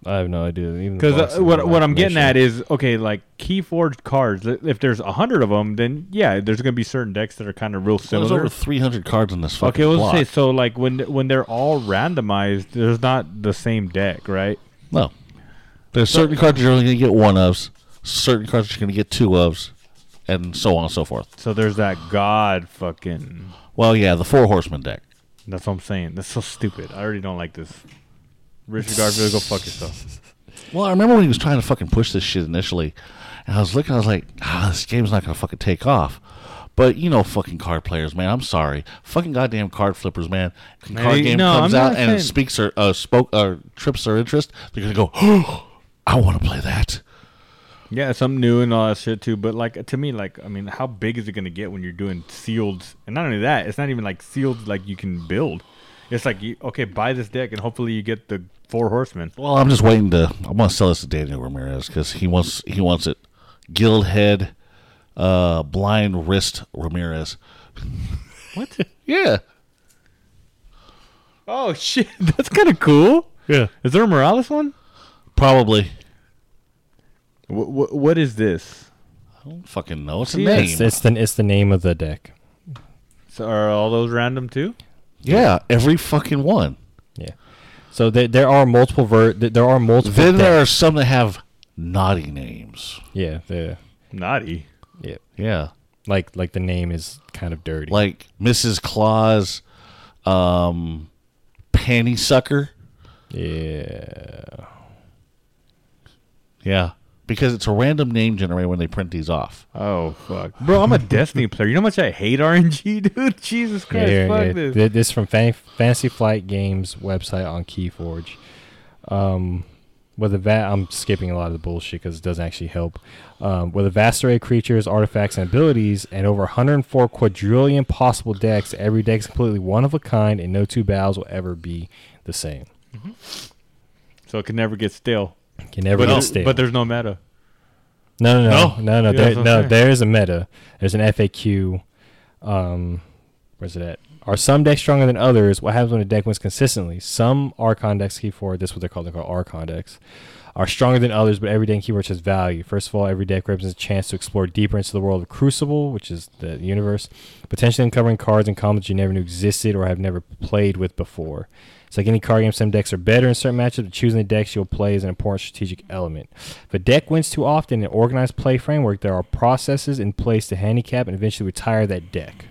I have no idea. Even Because uh, what what I'm getting at is okay, like KeyForge cards. If there's a hundred of them, then yeah, there's gonna be certain decks that are kind of real similar. There's similar. over 300 cards in this fucking okay, let's block. say so. Like when when they're all randomized, there's not the same deck, right? No. There's certain cards you're only going to get one of, certain cards you're going to get two of, and so on and so forth. So there's that god fucking. Well, yeah, the Four Horsemen deck. That's what I'm saying. That's so stupid. I already don't like this. Richard Garfield, go fuck yourself. Well, I remember when he was trying to fucking push this shit initially, and I was looking, I was like, ah, this game's not going to fucking take off. But you know, fucking card players, man. I'm sorry, fucking goddamn card flippers, man. Card game no, comes I'm out and it saying- speaks or uh, spoke or trips their interest, they're gonna go, oh, I want to play that. Yeah, something new and all that shit too. But like to me, like I mean, how big is it gonna get when you're doing sealed? And not only that, it's not even like sealed like you can build. It's like you, okay, buy this deck and hopefully you get the four horsemen. Well, I'm just waiting to. I want to sell this to Daniel Ramirez because he wants he wants it. Guild head, uh, blind wrist Ramirez. What? Yeah, oh shit, that's kind of cool. yeah, Is there a Morales one? probably. Wh- wh- what is this? I don't fucking know. It's a name. It's, it's the it's the name of the deck. So are all those random too? yeah, every fucking one. Yeah. So there, there are multiple ver there are multiple. Then there are decks. some that have naughty names. yeah the Naughty. yeah Yeah, like like the name is kind of dirty. like Mrs. Claus, um, Panty Sucker. yeah. Yeah, because it's a random name generator when they print these off. Oh fuck, bro! I'm a Destiny player. You know how much I hate RNG, dude. Jesus Christ, here, fuck yeah. this. Th- This from Fan- Fantasy Flight Games website on KeyForge. Um, with a va- I'm skipping a lot of the bullshit because it doesn't actually help. Um, with a vast array of creatures, artifacts, and abilities, and over 104 quadrillion possible decks, every deck is completely one of a kind, and no two battles will ever be the same. So it can never get stale. Can never But, get stale. but there's no meta. No, no, no, No? no, no. There, that's what I'm no, saying. there is a meta. There's an FAQ. Um, where's it at? Are some decks stronger than others? What happens when a deck wins consistently? Some Archon decks, KeyForge, this is what they're called. They're called Archon decks. Are stronger than others, but every deck in KeyForge has value. First of all, every deck represents a chance to explore deeper into the world of Crucible, which is the universe, potentially uncovering cards and combos you never knew existed or have never played with before. It's like any card game, some decks are better in certain matchups, but choosing the decks you'll play is an important strategic element. If a deck wins too often in an organized play framework, there are processes in place to handicap and eventually retire that deck.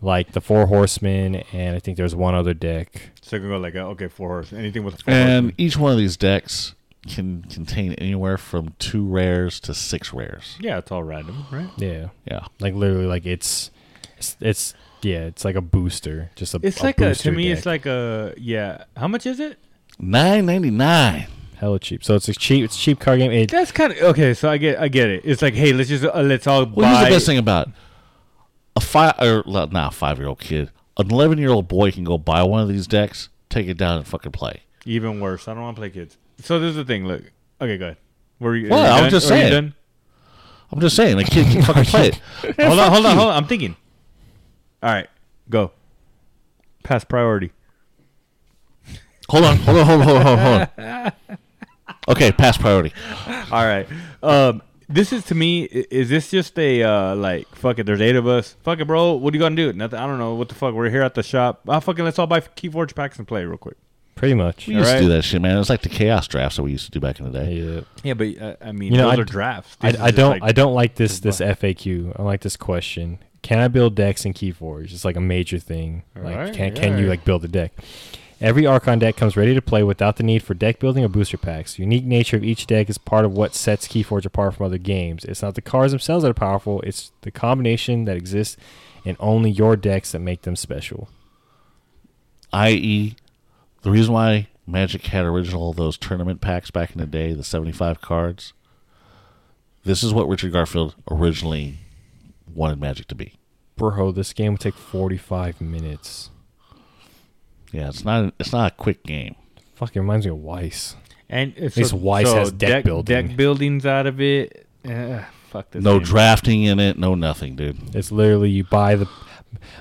Like the Four Horsemen, and I think there's one other deck. So it can go like uh, okay, four horse. Anything with four And horsemen. each one of these decks can contain anywhere from two rares to six rares. yeah, it's all random, right? Yeah, Yeah. like literally, like it's, it's, it's yeah, it's like a booster, just a. It's a like a to me, deck. it's like a yeah. How much is it? Nine ninety nine. hella cheap. So it's a cheap, it's a cheap card game. It, That's kind of okay. So I get, I get it. It's like, hey, let's just uh, let's all Well, buy. here's the best thing about it. a five or well, not a five year old kid, an eleven year old boy can go buy one of these decks, take it down, and fucking play. Even worse. I don't want to play kids. So this is the thing. Look. Okay, go ahead. Were you? are Well, you I was done? just saying. I'm just saying, a kid can fucking play it. hold on, hold on, hold on. I'm thinking. All right, go. Pass priority. Hold on, hold on, hold on, hold on, hold on. Okay, pass priority. All right. Um, this is to me. i- Is this just a uh, like fuck it? There's eight of us. Fuck it, bro. What are you gonna do? Nothing. I don't know. What the fuck? We're here at the shop. Ah, fucking. Let's all buy Keyforge packs and play real quick. pretty much. We used to do that shit, man. It was like the chaos drafts that we used to do back in the day. Yeah. Yeah, but uh, I mean, You know, those I are drafts. I, This I just don't like- I don't like this this FAQ. I like this question. Can I build decks in Keyforge? It's like a major thing. Like Alright, can can you like build a deck? Every Archon deck comes ready to play without the need for deck building or booster packs. The unique nature of each deck is part of what sets Keyforge apart from other games. It's not the cards themselves that are powerful, it's the combination that exists in only your decks that make them special. I.e., the reason why Magic had original those tournament packs back in the day, the 75 cards. This is what Richard Garfield originally wanted Magic to be. Bro, this game would take 45 minutes. Yeah, it's not it's not a quick game. Fucking reminds me of Weiss. And least Weiss has deck building. Deck buildings out of it. Uh, fuck this. No game. drafting in it, no nothing, dude. It's literally you buy the,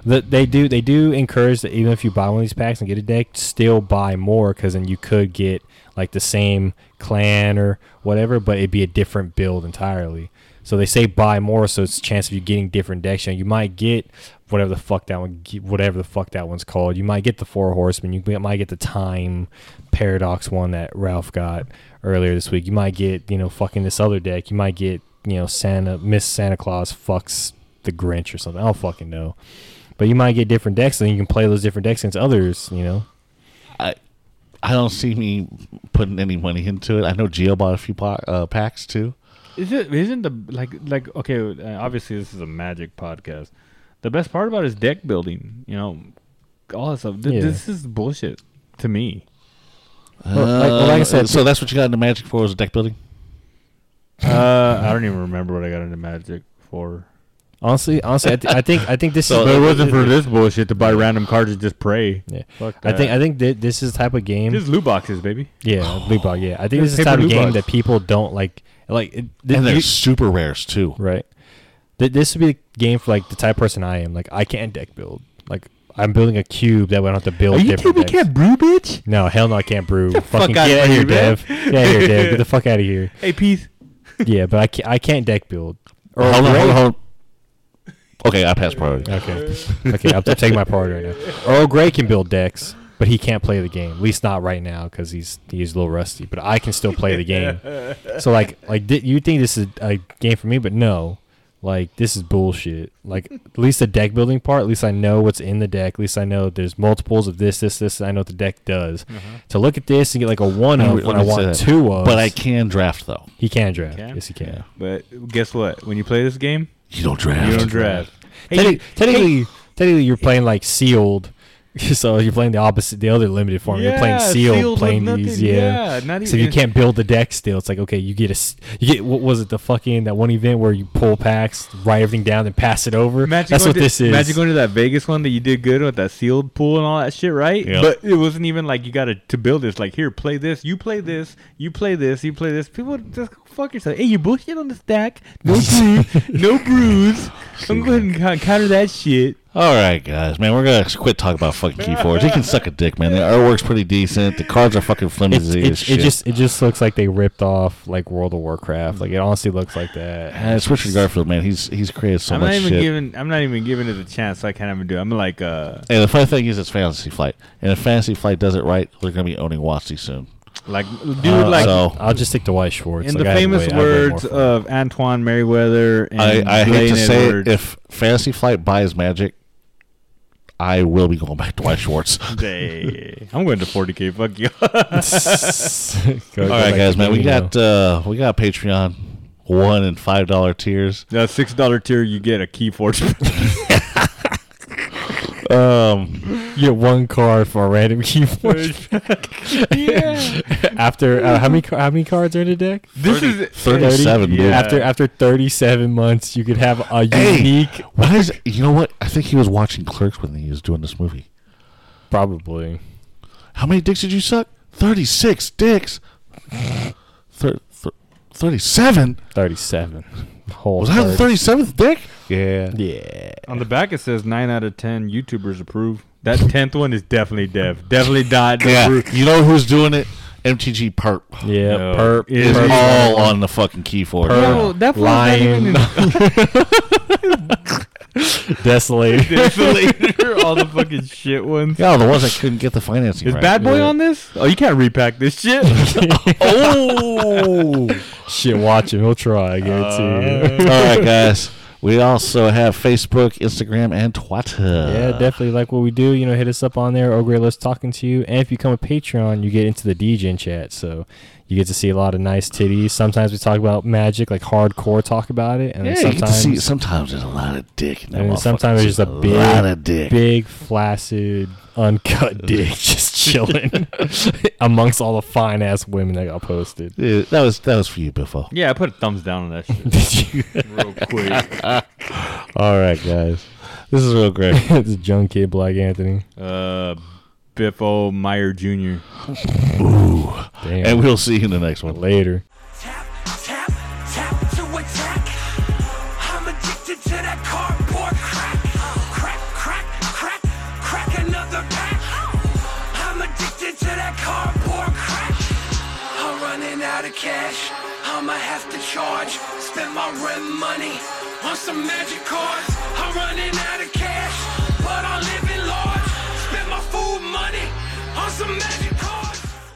the they do they do encourage that even if you buy one of these packs and get a deck, still buy more because then you could get like the same clan or whatever, but it'd be a different build entirely. So they say buy more, so it's chance of you getting different decks. You, might get whatever the fuck that one, whatever the fuck that one's called. You might get the Four Horsemen. You might get the Time Paradox one that Ralph got earlier this week. You might get you know fucking this other deck. You might get you know Santa Miss Santa Claus fucks the Grinch or something. I don't fucking know. But you might get different decks, and you can play those different decks against others. You know. I I don't see me putting any money into it. I know Gio bought a few uh, packs too. Is it isn't the like like okay? Uh, obviously, this is a Magic podcast. The best part about it is deck building. You know, all that stuff. Th- Yeah. This is bullshit to me. Well, like- well, like I Uh, said- so that's what you got into Magic for was deck building. Uh, I don't even remember what I got into Magic for. Honestly, honestly, I, th- I think I think this So is. But it wasn't for this bullshit to buy random cards and just pray. Yeah. Fuck I think. I think that this is the type of game. Just loot boxes, baby. yeah, loot box. Yeah, I think this is the Paper type of loot game box. that people don't like. Like, it, and they're you- super rares too. right. Th- this would be the game for like the type of person I am. Like, I can't deck build. Like, I'm building a cube that we don't have to build Are you me decks. can't brew, bitch? No, hell no, I can't brew. fuck Fucking outta get out of here, man. Dev. Get out of here, Dev. Get the fuck out of here. Hey, peace. Yeah, but I can't, I can't deck build. Or hold on, hold on, hold on. Okay, I passed priority. Okay. okay, I'm, I'm taking my part right now. Earl Grey can build decks, but he can't play the game. At least not right now because he's he's a little rusty. But I can still play the game. So like like di- you think this is a game for me, but no. Like this is bullshit. Like at least the deck building part, at least I know what's in the deck. At least I know there's multiples of this, this, this. And I know what the deck does. Uh-huh. To look at this and get like a one of when i want that. two of But I can draft though. he can draft. Can? Yes, he can. But guess what? When you play this game, You don't draft. you don't draft. Technically, technically, technically, you're playing like sealed. So you're playing the opposite, the other limited form. you're playing sealed, sealed playing nothing, these, yeah. yeah, not so you can't build the deck still. It's like okay, you get a, you get what was it the fucking that one event where you pull packs, write everything down, and pass it over. Imagine That's what to, this is. Imagine going to that Vegas one that you did good with that sealed pool and all that shit, right? Yep. But it wasn't even like you got to to build this. Like here, play this. You play this. You play this. You play this. People just fuck yourself. Hey, you bullshit on the stack. No brew. no brews. I'm going to co- counter that shit. All right, guys, man, we're gonna quit talking about fucking keyboards. He can suck a dick, man. The artwork's pretty decent. The cards are fucking It's, flimsy it, as it just it just looks like they ripped off like World of Warcraft. Like it honestly looks like that. And it's Richard Garfield, man. He's he's created so I'm much not even shit. giving. I'm not even giving it a chance. So I can't even do. it. I'm like, uh, and the funny thing is, it's Fantasy Flight. And if Fantasy Flight does it right, they're gonna be owning WotC soon. Like, dude, Uh, like. so- I'll just stick to Weiss Schwarz. in Like, the I famous way- I have way more words of Antoine Merriweather and I, I hate Blaine to say it, if Fantasy Flight buys Magic, I will be going back to Weiss Schwarz. Hey, I'm going to 40k. Fuck you. Go- All go right, guys, man. We got uh we got Patreon one and five dollar tiers. that six dollar tier, you get a key forge. Um, You get one card for a random keyboard. yeah. after uh, how many ca- how many cards are in the deck? This is 37, dude. Yeah. After after 37 months, you could have a Hey! unique. why is you know what? I think he was watching Clerks when he was doing this movie. Probably. How many dicks did you suck? Thirty six dicks. Thir- thir- Thirty-seven. 37. Whole Was that the thirty-seventh dick? Yeah. Yeah. On the back, it says nine out of ten YouTubers approve. That tenth one is definitely Dev. Definitely not. Yeah. approve. You know who's doing it? MTG Perp Yeah. No. Perp. Is is all on the fucking key for it. Perp. No, that fool's not even Lion. in Desolator. Desolator, all the fucking shit ones. Yeah, the ones that couldn't get the financing Is right. Bad Boy Yeah. on this? Oh, you can't repack this shit. oh. Shit, watch him. He'll try. I guarantee you. Uh. All right, guys. We also have Facebook, Instagram, and Twitter. Yeah, definitely like what we do. You know, hit us up on there. Ogre Let's talking to you. And if you become a Patreon, you get into the DGen chat. So you get to see a lot of nice titties. Sometimes we talk about magic, like hardcore talk about it. And Yeah, then you get to see. sometimes, Sometimes there's a lot of dick. In and then sometimes motherfucker. there's just a big, lot of dick. big, flaccid, uncut dick just chilling amongst all the fine ass women that got posted. Yeah, that was that was for you, Biffo. yeah, I put a thumbs down on that shit Did you? real quick. All right, guys. This is real great. this young kid, Black Anthony. Uh, Biffo Meyer Jr. Damn. and we'll see you in the next one. later. Tap, tap, tap to attack. I'm addicted to that cardboard crack. Crack, crack, crack, crack another pack. I'm addicted to that cardboard crack. I'm running out of cash. I'ma have to charge. Spend my rent money on some magic cards.